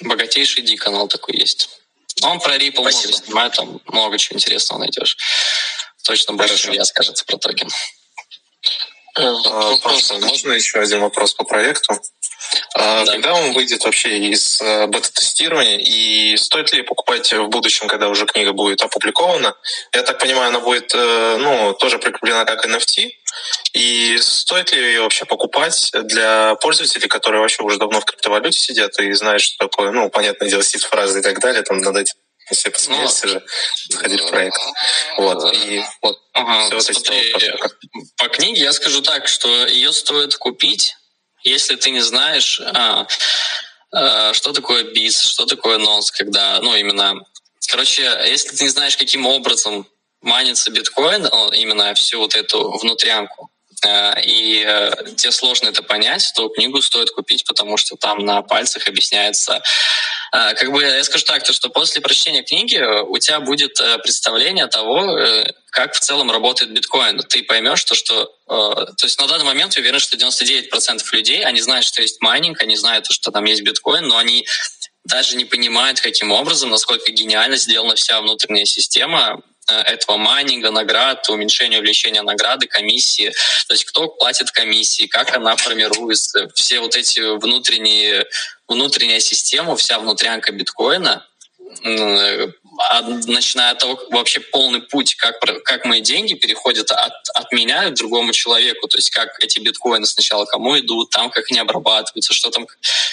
Богатейший Ди канал такой есть. Он про Ripple Спасибо. много снимает, там много чего интересного найдешь. Точно больше, чем я скажется про токен. А, Паша, можно еще один вопрос по проекту? А, да. Когда он выйдет вообще из э, бета-тестирования и стоит ли покупать в будущем, когда уже книга будет опубликована? Я так понимаю, она будет э, ну, тоже прикреплена как NFT. И стоит ли ее вообще покупать для пользователей, которые вообще уже давно в криптовалюте сидят и знают, что такое, ну, понятное дело, сид-фразы и так далее, там надо этим все посмеялись ну, же, заходить в проект. Вот. И вот ага, все смотри, вот по книге я скажу так, что ее стоит купить, если ты не знаешь, а, а, что такое бис, что такое нос, когда, ну, именно... Короче, если ты не знаешь, каким образом манится биткоин, именно всю вот эту внутрянку, Э, и э, тебе сложно это понять, то книгу стоит купить, потому что там на пальцах объясняется. Э, как бы я скажу так, то, что после прочтения книги у тебя будет представление того, как в целом работает биткоин. Ты поймешь, то, что... То есть на данный момент я уверен, что 99% людей, они знают, что есть майнинг, они знают, что там есть биткоин, но они даже не понимают, каким образом, насколько гениально сделана вся внутренняя система Э, этого майнинга, наград, уменьшения увеличения награды, комиссии. То есть кто платит комиссии, как она формируется, все вот эти внутренние, внутренняя система, вся внутрянка биткоина, начиная от того, вообще полный путь, как, как мои деньги переходят от, от меня к другому человеку, то есть как эти биткоины сначала кому идут, там как они обрабатываются, что там,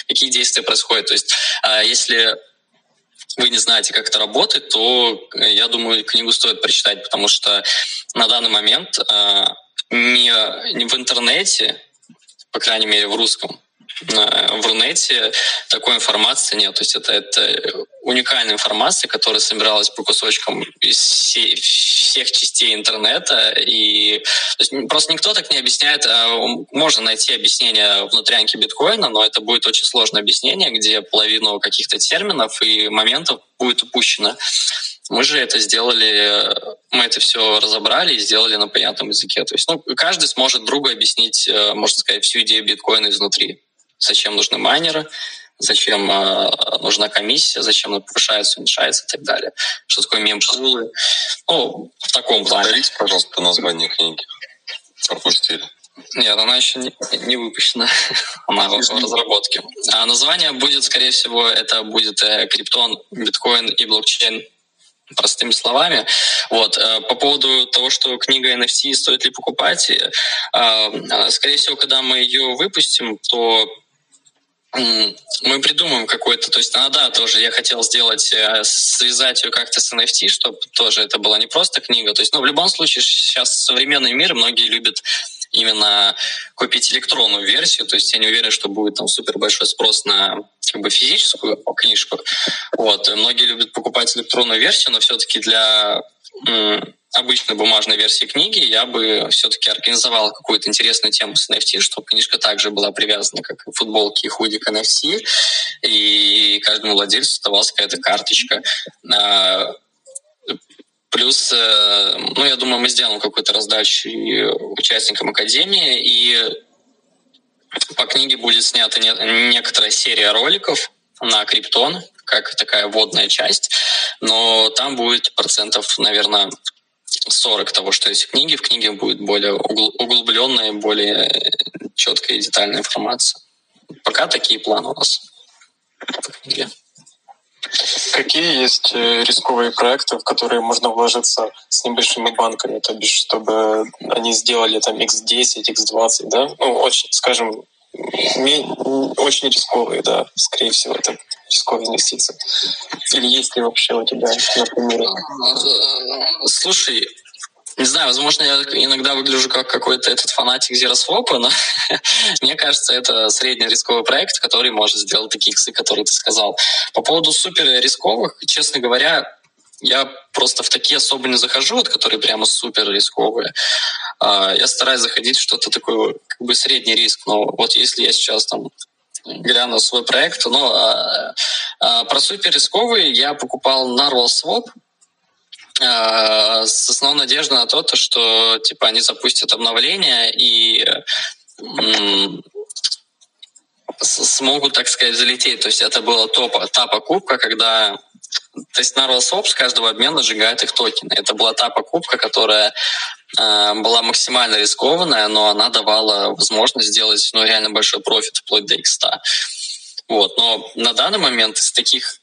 какие действия происходят. То есть а, если вы не знаете, как это работает, то, э, я думаю, книгу стоит прочитать, потому что на данный момент э, не, не в интернете, по крайней мере, в русском, в Рунете такой информации нет. То есть это, это уникальная информация, которая собиралась по кусочкам из всей, всех частей интернета. И есть, просто никто так не объясняет. А, можно найти объяснение внутрянки биткоина, но это будет очень сложное объяснение, где половину каких-то терминов и моментов будет упущено. Мы же это сделали, мы это все разобрали и сделали на понятном языке. То есть ну, каждый сможет другу объяснить, э, можно сказать, всю идею биткоина изнутри зачем нужны майнеры, зачем э, нужна комиссия, зачем она повышается, уменьшается и так далее. Что такое мемпулы. Ну, в таком плане. Повторите, пожалуйста, название книги. Пропустили. Нет, она еще не, не выпущена. <laughs> она в разработке. А название будет, скорее всего, это будет э, криптон, биткоин и блокчейн простыми словами. Вот. Э, по поводу того, что книга NFT стоит ли покупать, э, скорее всего, когда мы ее выпустим, то мы придумаем какой-то, то есть она, да, тоже я хотел сделать, э, связать ее как-то с NFT, чтобы тоже это была не просто книга. То есть, ну, в любом случае, сейчас современный мир, многие любят именно купить электронную версию, то есть я не уверен, что будет там супер большой спрос на как бы физическую книжку. Вот. Многие любят покупать электронную версию, но все-таки для обычной бумажной версии книги я бы все-таки организовал какую-то интересную тему с NFT, чтобы книжка также была привязана, как футболки и худи к NFT, и каждому владельцу оставалась какая-то карточка. А, плюс, э, ну, я думаю, мы сделаем какую-то раздачу участникам Академии, и по книге будет снята некоторая серия роликов на Криптон, как такая вводная часть, но там будет процентов, наверное, 40 того, что есть в книге. В книге будет более углубленная, более четкая и детальная информация. Пока такие планы у нас. Какие есть э, рисковые проекты, в которые можно вложиться с небольшими банками, то бишь, чтобы они сделали там X10, X20, да? Ну, очень, скажем, очень рисковые, да, скорее всего, это рисковые инвестиции. Или есть ли вообще у тебя, например? Слушай, не знаю, возможно, я иногда выгляжу как какой-то этот фанатик зеросвопа, но <laughs> мне кажется, это средний рисковый проект, который может сделать такие иксы, которые ты сказал. По поводу супер рисковых, честно говоря, я просто в такие особо не захожу, вот, которые прямо супер рисковые. А, я стараюсь заходить в что-то такое, как бы средний риск. Но вот если я сейчас там гляну свой проект, но а, а, про супер рисковые я покупал на RollSwap, с основной надеждой на то, что типа они запустят обновление и смогут, так сказать, залететь. То есть это была топ, та покупка, когда то есть Narwhal Swap с каждого обмена сжигает их токены. Это была та покупка, которая была максимально рискованная, но она давала возможность сделать ну, реально большой профит вплоть до X100. Вот. Но на данный момент из таких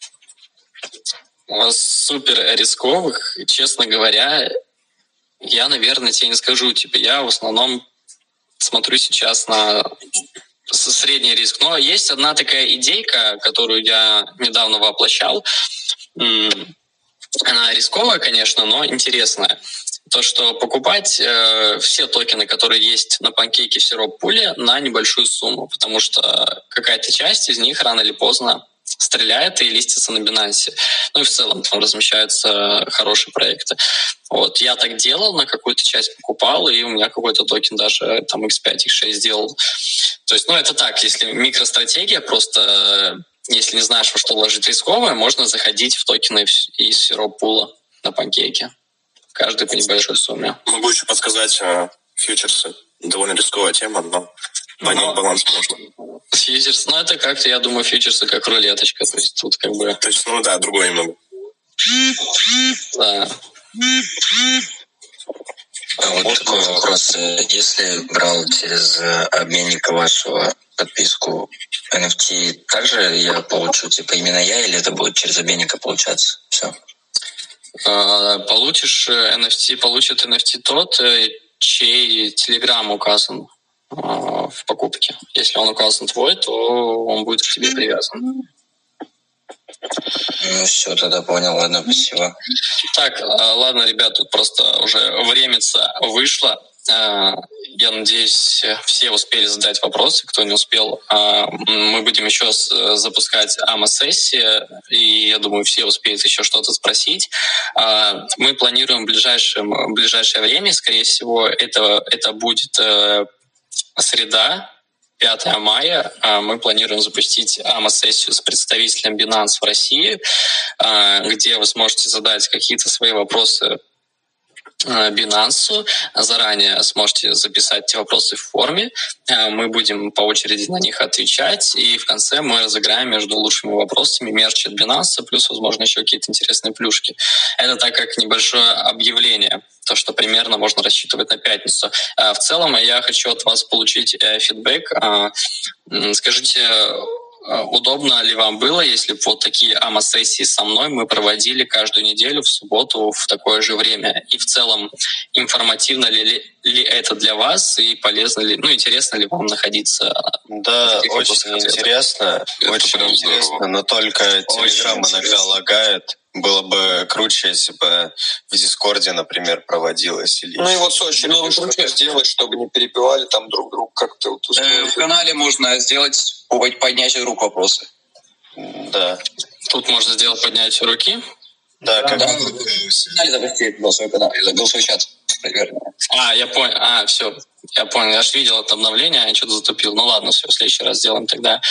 э, супер рисковых, честно говоря, я, наверное, тебе не скажу. Типа, я в основном смотрю сейчас на средний риск. Но есть одна такая идейка, которую я недавно воплощал. Она рисковая, конечно, но интересная. То, что покупать э, все токены, которые есть на панкейке сироп пуле, на небольшую сумму, потому что какая-то часть из них рано или поздно стреляет и листится на Binance. Ну и в целом там размещаются хорошие проекты. Вот, я так делал, на какую-то часть покупал, и у меня какой-то токен даже там X5, X6 сделал. То есть, ну это так, если микростратегия, просто если не знаешь, во что вложить рисковое, можно заходить в токены из сироп-пула на панкейке. Каждый по небольшой сумме. Могу еще подсказать э, фьючерсы. Довольно рисковая тема, но по ним баланс можно. Фьючерс, ну это как-то, я думаю, фьючерсы как рулеточка. То есть тут как бы... То есть, ну да, другое немного. Да. А вот такой вопрос. Если брал через обменника вашего подписку NFT, также я получу, типа, именно я, или это будет через обменника получаться? Все. А, получишь NFT, получит NFT тот, э, чей Telegram указан а, в покупке. Если он указан твой, то он будет к тебе привязан. Ну все, тогда понял, ладно, спасибо. Так, а, ладно, ребят, тут просто уже времется вышло. А, я надеюсь, все успели задать вопросы, кто не успел. Мы будем еще запускать АМА-сессии, и я думаю, все успеют еще что-то спросить. Мы планируем в ближайшее, в ближайшее время, скорее всего, это, это будет э, среда, 5 мая мы планируем запустить АМА-сессию с представителем Binance в России, где вы сможете задать какие-то свои вопросы Э, Binance. Заранее сможете записать эти вопросы в форме. Э, мы будем по очереди на них отвечать. И в конце мы разыграем между лучшими вопросами мерч от Binance, плюс, возможно, еще какие-то интересные плюшки. Это так как небольшое объявление то, что примерно можно рассчитывать на пятницу. Э, в целом я хочу от вас получить фидбэк. Скажите, а, удобно ли вам было, если бы вот такие АМА-сессии со мной мы проводили каждую неделю в субботу в такое же время? И в целом, информативно ли, ли это для вас и полезно ли, ну, интересно ли вам находиться? Да, очень интересно, очень интересно, но только Telegram иногда лагает. Было бы круче, если бы в Дискорде, например, проводилось. Или ну и вот очень ну, круче сделать, чтобы не перебивали там друг друга как-то. Вот э, в канале можно сделать поднятие рук вопросы. Да. Тут можно сделать поднятие руки. Да, да, как... да. Голосовой канал, голосовой чат. Наверное. А, я понял. А, все, я понял. Я же видел это обновление, я что-то затупил. Ну ладно, все, в следующий раз сделаем тогда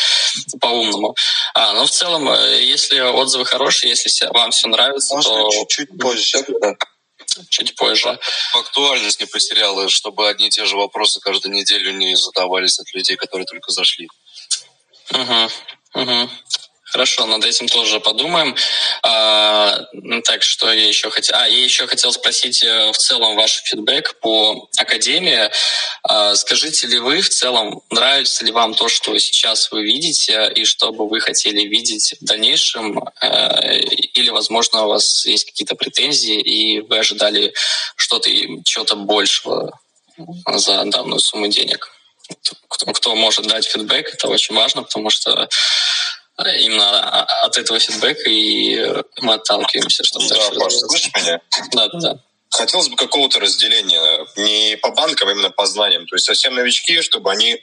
по-умному. А, ну, в целом, э, если отзывы хорошие, если вам все нравится, Можно то... чуть-чуть позже. Чуть позже. Актуальность не потеряла, чтобы одни и те же вопросы каждую неделю не задавались от людей, которые только зашли. Угу, угу. Хорошо, над этим тоже подумаем. А, так, что я еще хотел... А, я еще хотел спросить э, в целом ваш фидбэк по Академии. А, скажите ли вы в целом, нравится ли вам то, что сейчас вы видите, и что бы вы хотели видеть в дальнейшем? А, или, возможно, у вас есть какие-то претензии, и вы ожидали что-то чего-то большего за данную сумму денег? Кто, кто может дать фидбэк, это очень важно, потому что именно от этого фидбэка и мы отталкиваемся, чтобы да, дальше Паш, слышишь меня? Да, да, да. Хотелось бы какого-то разделения, не по банкам, а именно по знаниям. То есть совсем новички, чтобы они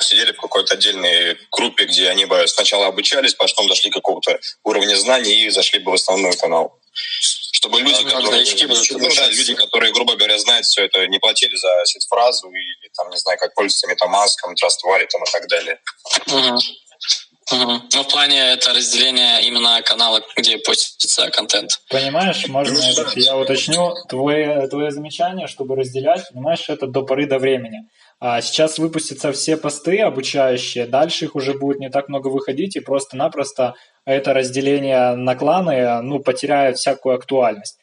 сидели в какой-то отдельной группе, где они бы сначала обучались, потом дошли какого-то уровня знаний и зашли бы в основной канал. Чтобы люди, а, которые, ну, да, люди, которые, грубо говоря, знают все это, не платили за сет-фразу или, там, не знаю, как пользоваться метамаском, Trust Wallet и так далее. Угу. Угу. Ну, в плане это разделение именно канала, где постится контент. Понимаешь, можно ну, этот, я уточню твое, твое замечание, чтобы разделять, понимаешь, это до поры до времени. А сейчас выпустятся все посты обучающие, дальше их уже будет не так много выходить, и просто-напросто это разделение на кланы ну, потеряет всякую актуальность.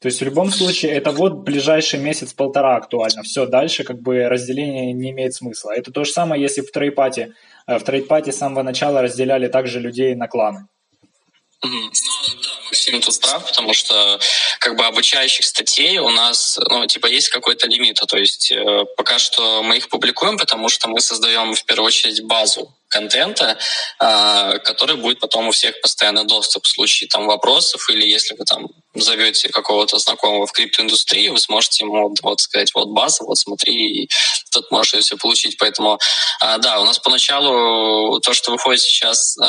То есть в любом случае это вот ближайший месяц-полтора актуально. Все, дальше как бы разделение не имеет смысла. Это то же самое, если в трейпате Э, в трейдпате с самого начала разделяли также людей на кланы. Ну да, Максим тут прав, потому что как бы обучающих статей у нас, ну, типа, есть какой-то лимит. То есть э, пока что мы их публикуем, потому что мы создаем в первую очередь базу контента, э, который будет потом у всех постоянно доступ в случае там вопросов или если вы там зовете какого-то знакомого в криптоиндустрии, вы сможете ему вот сказать, вот база, вот смотри, и тут можете все получить. Поэтому, э, да, у нас поначалу то, что выходит сейчас э,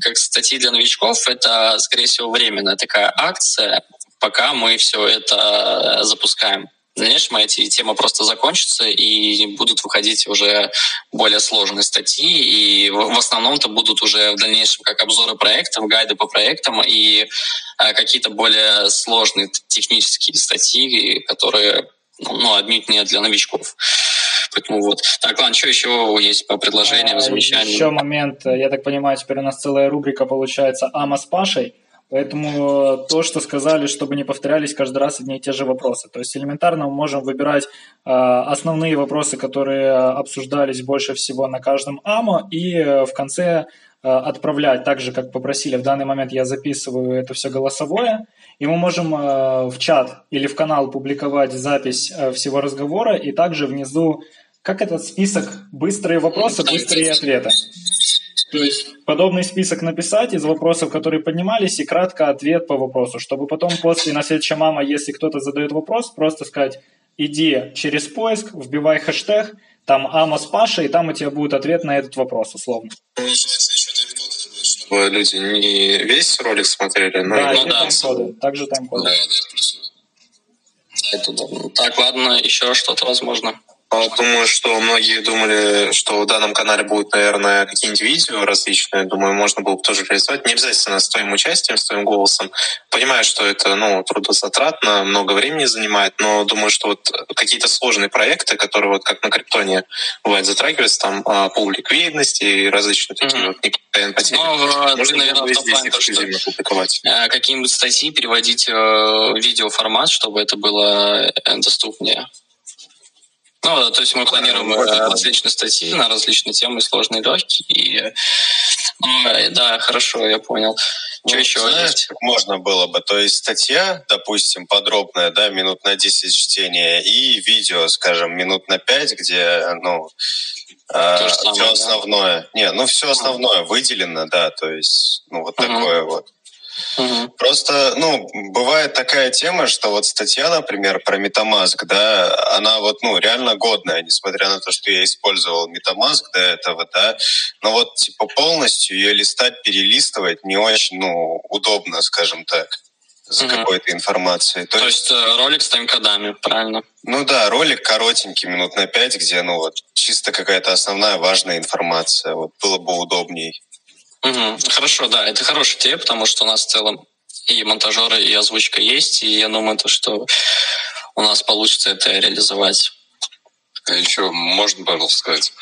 как статьи для новичков, это, скорее всего, временная такая акция, пока мы все это запускаем. Дальнейшем эти темы просто закончатся и будут выходить уже более сложные статьи, и в основном это будут уже в дальнейшем как обзоры проектов, гайды по проектам и э, какие-то более сложные технические статьи, которые ну, отнюдь не для новичков. Поэтому вот. Так, ладно, что еще есть по предложениям, а, замечаниям? Еще момент, я так понимаю, теперь у нас целая рубрика получается «Ама с Пашей». Поэтому то, что сказали, чтобы не повторялись каждый раз одни и те же вопросы. То есть элементарно мы можем выбирать э, основные вопросы, которые обсуждались больше всего на каждом АМО, и э, в конце э, отправлять, так же, как попросили. В данный момент я записываю это все голосовое, и мы можем э, в чат или в канал публиковать запись э, всего разговора, и также внизу, как этот список, быстрые вопросы, быстрые ответы. То есть подобный список написать из вопросов, которые поднимались, и кратко ответ по вопросу, чтобы потом после на следующая мама, если кто-то задает вопрос, просто сказать, иди через поиск, вбивай хэштег, там Амос Паша, и там у тебя будет ответ на этот вопрос, условно. Чтобы люди не весь ролик смотрели, но да, и ну, да. тайм-коды. Также тайм-коды. Да, да, Так, ладно, еще что-то возможно. А думаю, что многие думали, что в данном канале будут, наверное, какие-нибудь видео различные. Думаю, можно было бы тоже реализовать. Не обязательно с твоим участием, с твоим голосом. Понимаю, что это ну, трудозатратно, много времени занимает, но думаю, что вот какие-то сложные проекты, которые вот как на Криптоне бывает затрагиваются, там а, пул ликвидности и различные такие mm-hmm. вот потери. Ну, можно, наверное, в том плане, то, что публиковать. Э, какие-нибудь статьи переводить э, в видеоформат, чтобы это было э, доступнее. Ну, то есть мы планируем э, различные статьи на различные темы, сложные, легкие. И, ну, да, хорошо, я понял. Что ну, еще знаешь, есть? можно было бы? То есть статья, допустим, подробная, да, минут на 10 чтения, и видео, скажем, минут на 5, где, ну, э, все основное. Да? Не, ну все основное выделено, да, то есть, ну, вот uh-huh. такое вот. Угу. Просто, ну, бывает такая тема, что вот статья, например, про MetaMask, да, она вот, ну, реально годная, несмотря на то, что я использовал MetaMask до этого, да, но вот, типа, полностью ее листать, перелистывать не очень, ну, удобно, скажем так за угу. какой-то информацией. То, то есть, есть э, ролик с тайм-кодами, правильно? Ну да, ролик коротенький, минут на пять, где, ну вот, чисто какая-то основная важная информация. Вот было бы удобней. Угу. Хорошо, да, это хорошая идея, потому что у нас в целом и монтажеры, и озвучка есть, и я думаю, то, что у нас получится это реализовать. А еще можно, пожалуйста, сказать?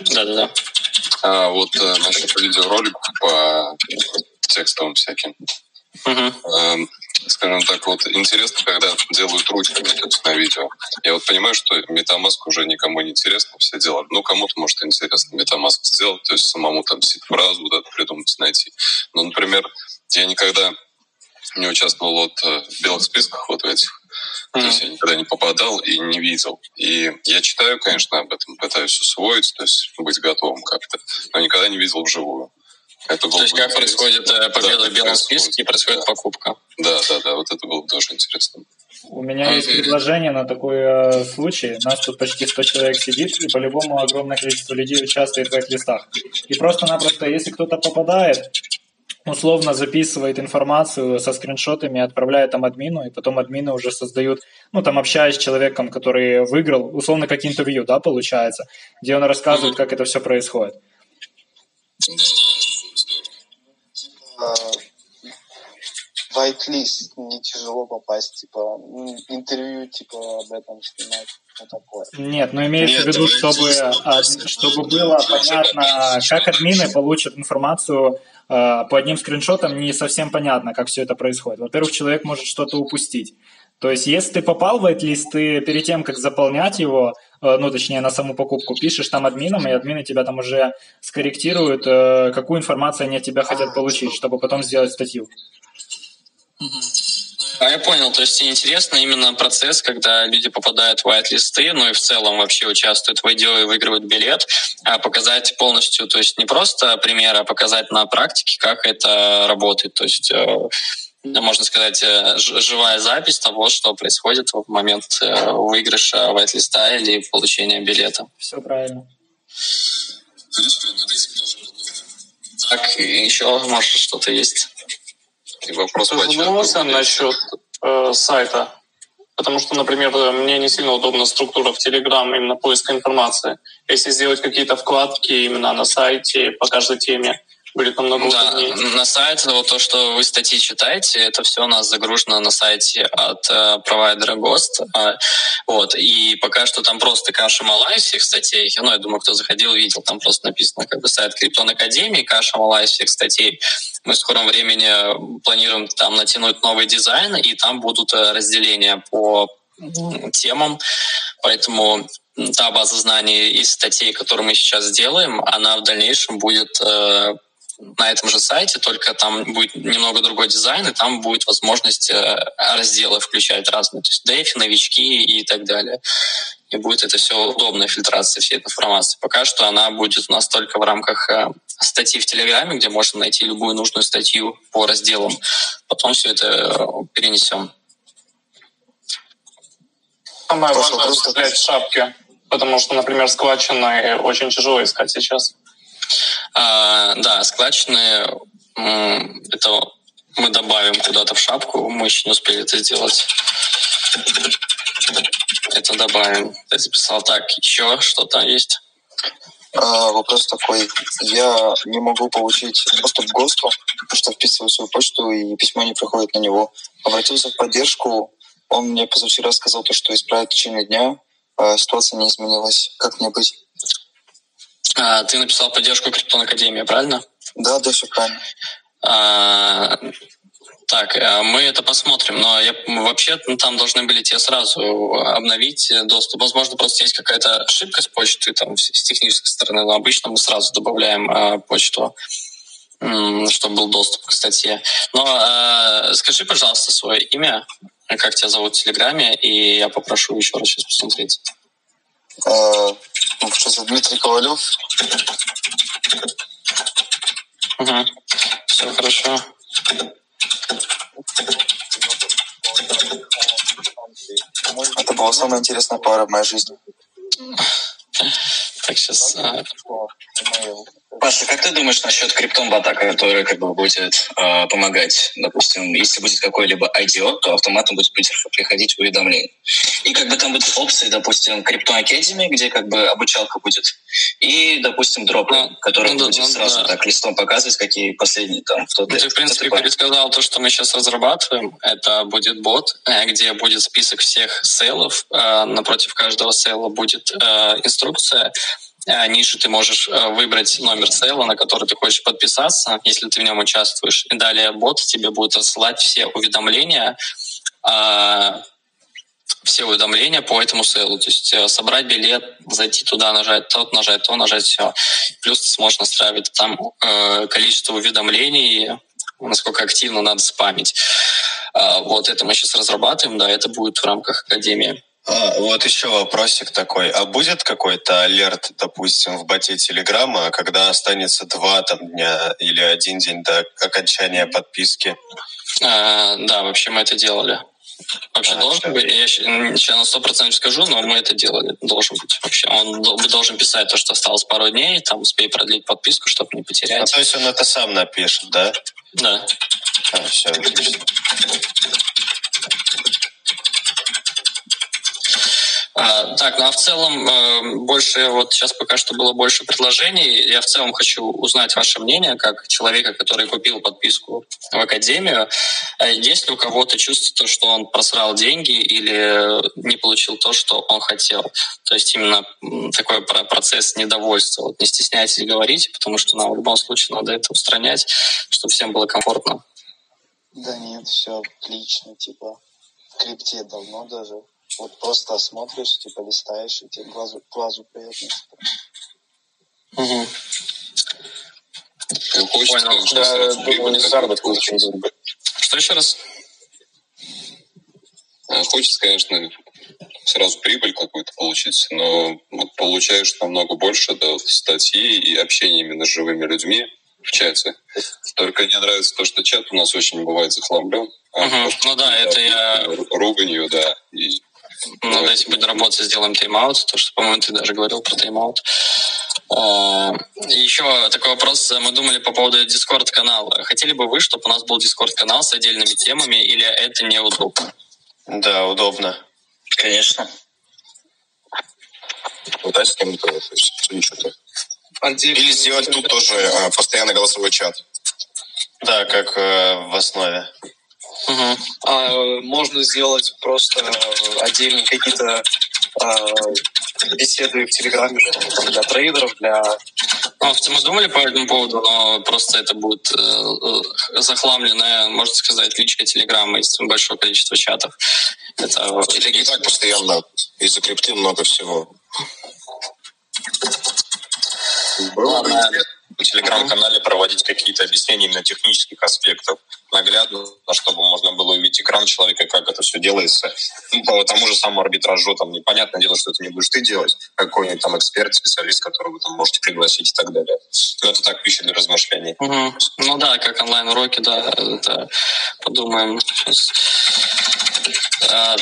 Да-да-да. А вот э, насчет видеороликов по текстовым всяким. Угу скажем так, вот интересно, когда делают ручками на видео. Я вот понимаю, что MetaMask уже никому не интересно, все делают. Ну, кому-то, может, интересно MetaMask сделать, то есть самому там сид-фразу вот придумать, найти. Но, например, я никогда не участвовал вот э, в белых списках вот в этих. Mm-hmm. То есть я никогда не попадал и не видел. И я читаю, конечно, об этом, пытаюсь усвоить, то есть быть готовым как-то, но никогда не видел вживую. Это То есть как происходит э, победа да, в белом списке и происходит да. покупка. Да, да, да, вот это было бы тоже интересно. У меня есть предложение на такой э, случай. У нас тут почти 100 человек сидит, и по-любому огромное количество людей участвует в этих листах. И просто-напросто, если кто-то попадает, условно записывает информацию со скриншотами, отправляет там админу, и потом админы уже создают, ну, там, общаясь с человеком, который выиграл, условно, как интервью, да, получается, где он рассказывает, как это все происходит whitelist не тяжело попасть, типа интервью типа об этом снимать, что такое. Нет, но имеется в виду, чтобы, а, чтобы было понятно, как админы получат информацию а, по одним скриншотам, не совсем понятно, как все это происходит. Во-первых, человек может что-то упустить. То есть, если ты попал в whitelist, ты перед тем, как заполнять его, э, ну, точнее, на саму покупку, пишешь там админам, и админы тебя там уже скорректируют, э, какую информацию они от тебя хотят получить, чтобы потом сделать статью. А я понял, то есть интересно именно процесс, когда люди попадают в white-листы, ну и в целом вообще участвуют в видео и выигрывают билет, а показать полностью, то есть не просто пример, а показать на практике, как это работает. То есть э, можно сказать, э, живая запись того, что происходит в момент э, выигрыша вайт-листа или получения билета. Все правильно. Так, еще, может, что-то есть? И вопрос Ты задумался насчет э, сайта? Потому что, например, мне не сильно удобна структура в Telegram именно поиска информации. Если сделать какие-то вкладки именно на сайте по каждой теме, будет намного да, На сайт, вот то, что вы статьи читаете, это все у нас загружено на сайте от э, провайдера ГОСТ. Э, вот, и пока что там просто каша малая всех статей. Ну, я думаю, кто заходил, видел, там просто написано как бы сайт Криптон Академии, каша малая всех статей. Мы в скором времени планируем там натянуть новый дизайн, и там будут э, разделения по темам. Поэтому та база знаний из статей, которую мы сейчас делаем, она в дальнейшем будет э, на этом же сайте, только там будет немного другой дизайн, и там будет возможность э, разделы включать разные, то есть дефи, новички и так далее. И будет это все удобная фильтрация всей этой информации. Пока что она будет у нас только в рамках э, статьи в Телеграме, где можно найти любую нужную статью по разделам. Потом все это э, перенесем. Самое важное — шапки, потому что, например, скваченные очень тяжело искать сейчас. А, да, складчины это мы добавим куда-то в шапку, мы еще не успели это сделать. Это добавим. Я записал так, еще что-то есть? А, вопрос такой. Я не могу получить доступ к ГОСТу, потому что вписываю свою почту, и письмо не приходит на него. Обратился в поддержку. Он мне позавчера сказал, то, что исправит в течение дня. А ситуация не изменилась. Как мне быть? А, ты написал поддержку Криптон Академии, правильно? Да, да, все правильно. А, так, э, мы это посмотрим, но я, вообще ну, там должны были тебе сразу обновить доступ. Возможно, просто есть какая-то ошибка с почты там, с технической стороны, но обычно мы сразу добавляем э, почту, чтобы был доступ к статье. Но э, скажи, пожалуйста, свое имя, как тебя зовут в Телеграме, и я попрошу еще раз сейчас посмотреть. Э, что за Дмитрий Ковалев? Угу. Все хорошо. Это была самая интересная пара в моей жизни. Так, сейчас... Паша, как ты думаешь насчет криптон-бота, который как бы будет э, помогать? Допустим, если будет какой-либо IDO, то автоматом будет приходить уведомление. И как бы там будут опции, допустим, Crypto Academy, где как бы обучалка будет, и, допустим, дроп, ну, который ну, будет ну, сразу да. так листом показывать, какие последние там. Кто ну, ты, в принципе, пересказал то, что мы сейчас разрабатываем. Это будет бот, э, где будет список всех сейлов. Э, напротив каждого сейла будет э, инструкция, ниже ты можешь выбрать номер сейла, на который ты хочешь подписаться, если ты в нем участвуешь. И далее бот тебе будет рассылать все уведомления все уведомления по этому сейлу. То есть э, собрать билет, зайти туда, нажать то, нажать то, нажать все. Плюс ты сможешь настраивать там э, количество уведомлений, насколько активно надо спамить. Э, вот это мы сейчас разрабатываем, да, это будет в рамках Академии. А, вот еще вопросик такой. А будет какой-то алерт, допустим, в боте Телеграма, когда останется два там, дня или один день до окончания подписки? А, да, вообще мы это делали. Вообще а, должен быть, я сейчас на сто процентов скажу, но мы это делали, должен быть вообще. Он должен писать то, что осталось пару дней, там успей продлить подписку, чтобы не потерять. А то есть он это сам напишет, да? Да. А, все, отлично. А, так, ну а в целом э, больше, вот сейчас пока что было больше предложений. Я в целом хочу узнать ваше мнение, как человека, который купил подписку в Академию. Э, есть ли у кого-то чувство, что он просрал деньги или не получил то, что он хотел? То есть именно такой процесс недовольства. Вот не стесняйтесь говорить, потому что нам в любом случае надо это устранять, чтобы всем было комфортно. Да нет, все отлично, типа в крипте давно даже вот просто смотришь, типа листаешь, и тебе глазу, глазу приятно. Угу. Хочется, Понял. Да, думаю, не заработку Что еще раз? А, хочется, конечно, сразу прибыль какую-то получить, но вот получаешь намного больше да, статьи и общения именно с живыми людьми в чате. Только не нравится то, что чат у нас очень бывает захламлен. Угу. Ну да, это я... Руганью, да. И надо, если будет работать, сделаем тайм-аут, то, что, по-моему, ты даже говорил про тайм-аут. А, еще такой вопрос. Мы думали по поводу Discord-канала. Хотели бы вы, чтобы у нас был Discord-канал с отдельными темами, или это неудобно? Да, удобно. Конечно. Ну, да, с кем-то, что-то. Или сделать тут тоже а, постоянно голосовой чат. Да, как э, в основе. Угу. А, можно сделать просто отдельные какие-то а, беседы в Телеграме что для трейдеров, для... Ну, мы думали по этому поводу, но просто это будет э, э, захламленная, можно сказать, личка Телеграма из большого количества чатов. Это... В Телеге и так постоянно из-за крипты много всего. Ладно. В телеграм-канале проводить какие-то объяснения именно технических аспектов наглядно, чтобы можно было увидеть экран человека, как это все делается. Ну, по тому же самому арбитражу, там, непонятное дело, что это не будешь ты делать, какой-нибудь там эксперт, специалист, которого вы там можете пригласить и так далее. Но это так пища для размышлений. Угу. Ну да, как онлайн-уроки, да, это подумаем сейчас. А,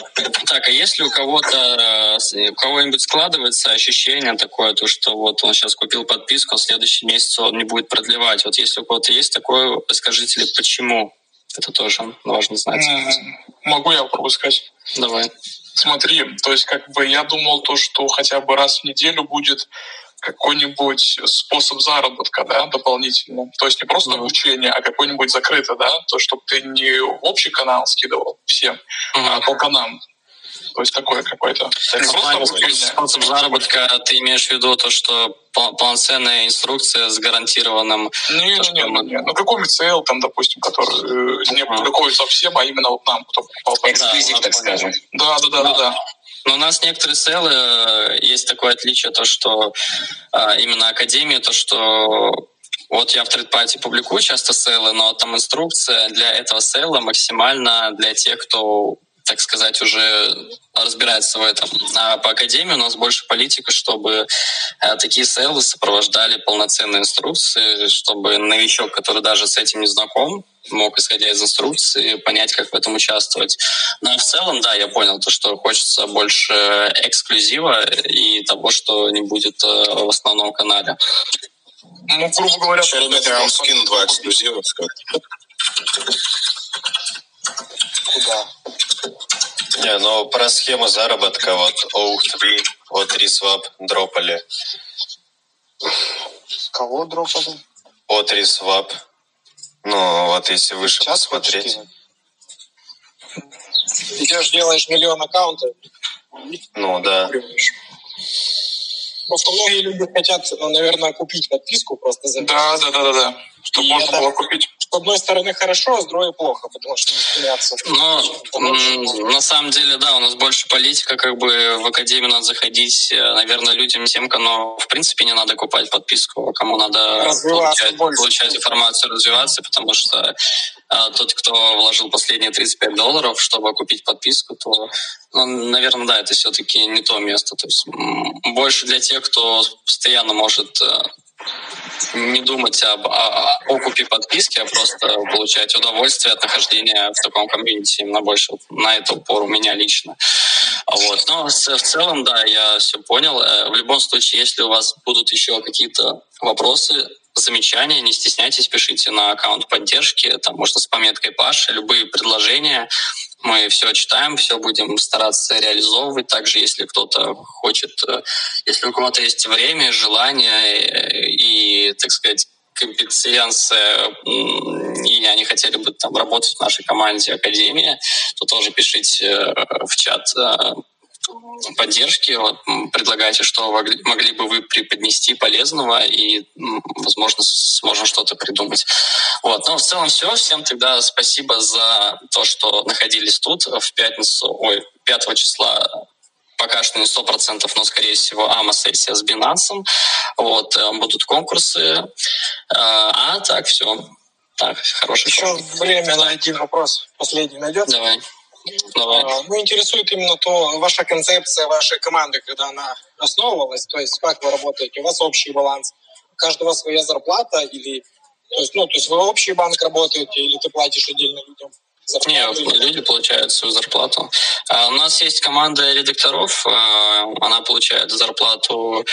так, а если у кого-то, у кого-нибудь складывается ощущение такое, то, что вот он сейчас купил подписку, а в следующем месяце он не будет продлевать. Вот если у кого-то есть такое, скажите ли, почему? Это тоже важно знать. Могу я попробую сказать? Давай. Смотри, то есть как бы я думал то, что хотя бы раз в неделю будет какой-нибудь способ заработка, да, дополнительно. То есть не просто mm-hmm. обучение, а какой-нибудь закрытый, да, то, чтобы ты не общий канал скидывал всем, mm-hmm. а по каналам. То есть такое какое-то. Способ заработка, ты имеешь в виду то, что полноценная инструкция с гарантированным... Не, то, не, не, не, ну какой-нибудь сейл, там, допустим, который э, не публикует совсем, а именно вот нам, кто покупал. Эксклюзив, так скажем. Да, да, да, да, да. Но у нас некоторые сейлы э, есть такое отличие, то, что а, именно Академия, то, что вот я в TradeParty публикую часто сейлы, но там инструкция для этого сейла максимально для тех, кто так сказать, уже разбирается в этом. А по академии у нас больше политика, чтобы э, такие сейлы сопровождали полноценные инструкции, чтобы новичок, который даже с этим не знаком, мог, исходя из инструкции, понять, как в этом участвовать. Но ну, в целом, да, я понял то, что хочется больше эксклюзива и того, что не будет э, в основном канале. Ну, грубо говоря, я вам скину два эксклюзива. Куда? Не, ну про схему заработка вот OUH3, вот Swap дропали. Кого дропали? От Swap. Ну, вот если выше Сейчас посмотреть. Идешь, делаешь миллион аккаунтов. Ну, да. Просто многие люди хотят, ну, наверное, купить подписку просто за Да, да, да, да, да. Чтобы можно это, было купить. С одной стороны хорошо, а с другой плохо, потому что не стремятся. Ну, на самом деле, да, у нас больше политика, как бы в академию надо заходить, э, наверное, людям тем, кому в принципе не надо купать подписку, кому надо получать, получать информацию, развиваться, потому что а, тот, кто вложил последние 35 долларов, чтобы купить подписку, то, ну, наверное, да, это все-таки не то место. То есть больше для тех, кто постоянно может э, не думать об окупе подписки, а просто получать удовольствие от нахождения в таком комьюнити. Именно больше на это упор у меня лично. Вот. Но в целом, да, я все понял. Э, в любом случае, если у вас будут еще какие-то вопросы, замечания, не стесняйтесь, пишите на аккаунт поддержки, там можно с пометкой Паша, любые предложения, мы все читаем, все будем стараться реализовывать. Также, если кто-то хочет, э, если у кого-то есть время, желание и, так сказать, компетенция, и они хотели бы там работать в нашей команде Академии, то тоже пишите э, в чат э, поддержки, вот, предлагайте, что могли бы вы преподнести полезного, и, возможно, сможем что-то придумать. Вот. Но в целом все. Всем тогда спасибо за то, что находились тут в пятницу, ой, 5 числа пока что не сто процентов, но, скорее всего, АМА-сессия с Binance. Вот, э, будут конкурсы. Э, а так, все. Так, хороший Еще время на один вопрос. Последний найдется? Давай. Давай. А, ну, интересует именно то, ваша концепция вашей команды, когда она основывалась, то есть как вы работаете, у вас общий баланс, у каждого своя зарплата или то есть, ну, то есть вы общий банк работаете или ты платишь отдельно людям? Нет, люди получают свою зарплату. А у нас есть команда редакторов, а, она получает зарплату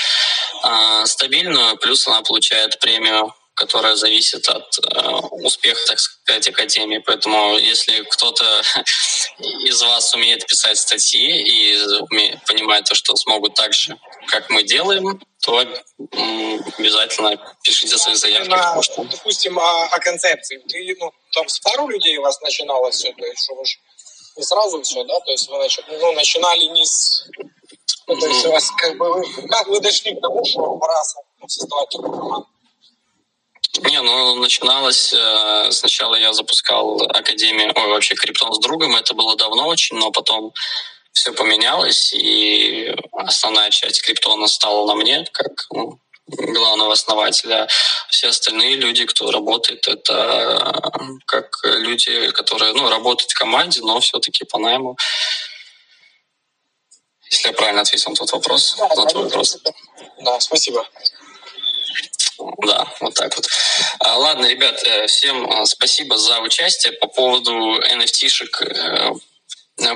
стабильную, плюс она получает премию которая зависит от э, успеха, так сказать, Академии. Поэтому если кто-то <laughs> из вас умеет писать статьи и умеет, понимает то, что смогут так же, как мы делаем, то обязательно пишите свои заявки. На, допустим, о, о концепции. Ты, ну, там с пару людей у вас начиналось все, то есть, что вы не сразу все, да, то есть вы начи, ну, начинали не с... Ну, то есть у вас как бы вы, как вы дошли к тому, что пора создавать такую команду? Не, ну начиналось э, сначала я запускал академию, ой, вообще криптон с другом, это было давно очень, но потом все поменялось, и основная часть криптона стала на мне, как ну, главного основателя. Все остальные люди, кто работает, это как люди, которые ну, работают в команде, но все-таки по найму. Если я правильно ответил на тот вопрос. Да, на твой вопрос. да спасибо. Да, вот так вот. А, ладно, ребят, э, всем э, спасибо за участие. По поводу NFT-шек э, я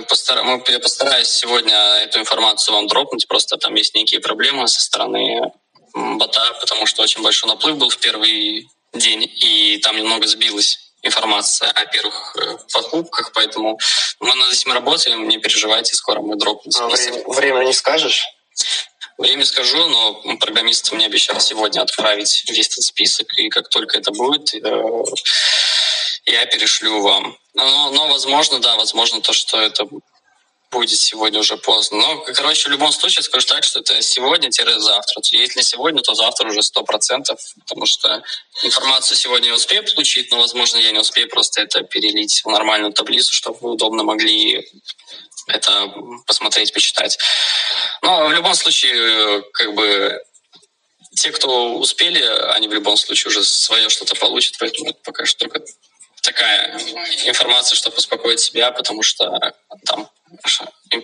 постараюсь сегодня эту информацию вам дропнуть, просто там есть некие проблемы со стороны бота, потому что очень большой наплыв был в первый день, и там немного сбилась информация о первых покупках, поэтому мы над этим работаем, не переживайте, скоро мы дропнем. А время, время не скажешь? Время скажу, но программист мне обещал сегодня отправить весь этот список, и как только это будет, э, я перешлю вам. Но, но возможно, да, возможно то, что это будет сегодня уже поздно. Но, короче, в любом случае скажу так, что это сегодня-завтра. Если сегодня, то завтра уже сто процентов, потому что информацию сегодня я успею получить, но, возможно, я не успею просто это перелить в нормальную таблицу, чтобы вы удобно могли это посмотреть, почитать. Но в любом случае, как бы те, кто успели, они в любом случае уже свое что-то получат, поэтому это пока что только такая информация, чтобы успокоить себя, потому что там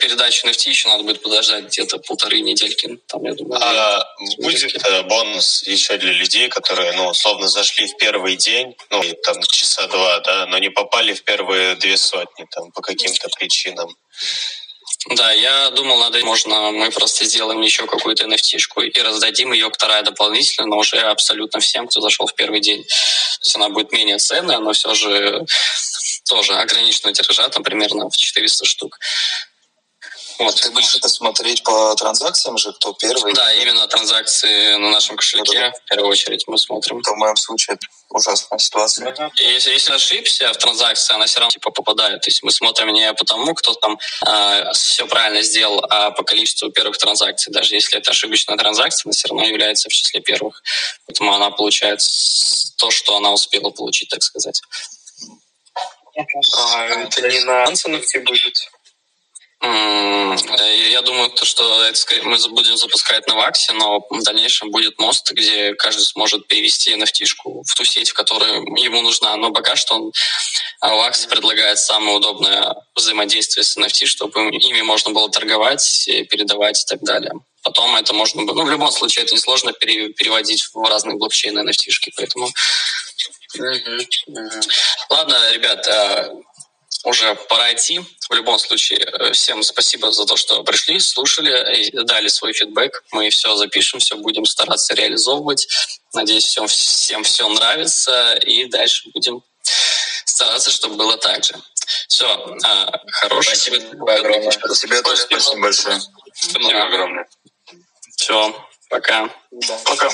передачу NFT еще надо будет подождать где-то полторы недельки. Там, я думаю, а будет э, бонус еще для людей, которые, ну, условно, зашли в первый день, ну, там, часа два, да, но не попали в первые две сотни, там, по каким-то причинам. Да, я думал, надо, можно мы просто сделаем еще какую-то nft и раздадим ее вторая дополнительно, но уже абсолютно всем, кто зашел в первый день. То есть она будет менее ценная, но все же тоже ограниченного тиража, там примерно в 400 штук. Вот. Ты будешь это смотреть по транзакциям же, кто первый? Да, именно транзакции на нашем кошельке это... в первую очередь мы смотрим. Это в моем случае это ужасная ситуация. Если, если ошибся в транзакции, она все равно типа попадает. То есть мы смотрим не по тому, кто там э, все правильно сделал, а по количеству первых транзакций. Даже если это ошибочная транзакция, она все равно является в числе первых. Поэтому она получает то, что она успела получить, так сказать. А это не на Ансоновке будет? Я думаю, то, что это мы будем запускать на Ваксе, но в дальнейшем будет мост, где каждый сможет перевести nft в ту сеть, в которой ему нужна. Но пока что он Вакс предлагает самое удобное взаимодействие с NFT, чтобы ими можно было торговать, передавать и так далее. Потом это можно было... Ну, в любом случае, это несложно переводить в разные блокчейны nft поэтому... Ладно, ребят, а, уже пора идти. В любом случае, э, всем спасибо за то, что пришли, слушали дали свой фидбэк. Мы все запишем, все будем стараться реализовывать. Надеюсь, всем, всем все нравится. И дальше будем стараться, чтобы было так же. Все, а, хорошего. Спасибо огромное. Спасибо, спасибо. спасибо большое. Спасибо огромное. Все, пока. Да. Пока.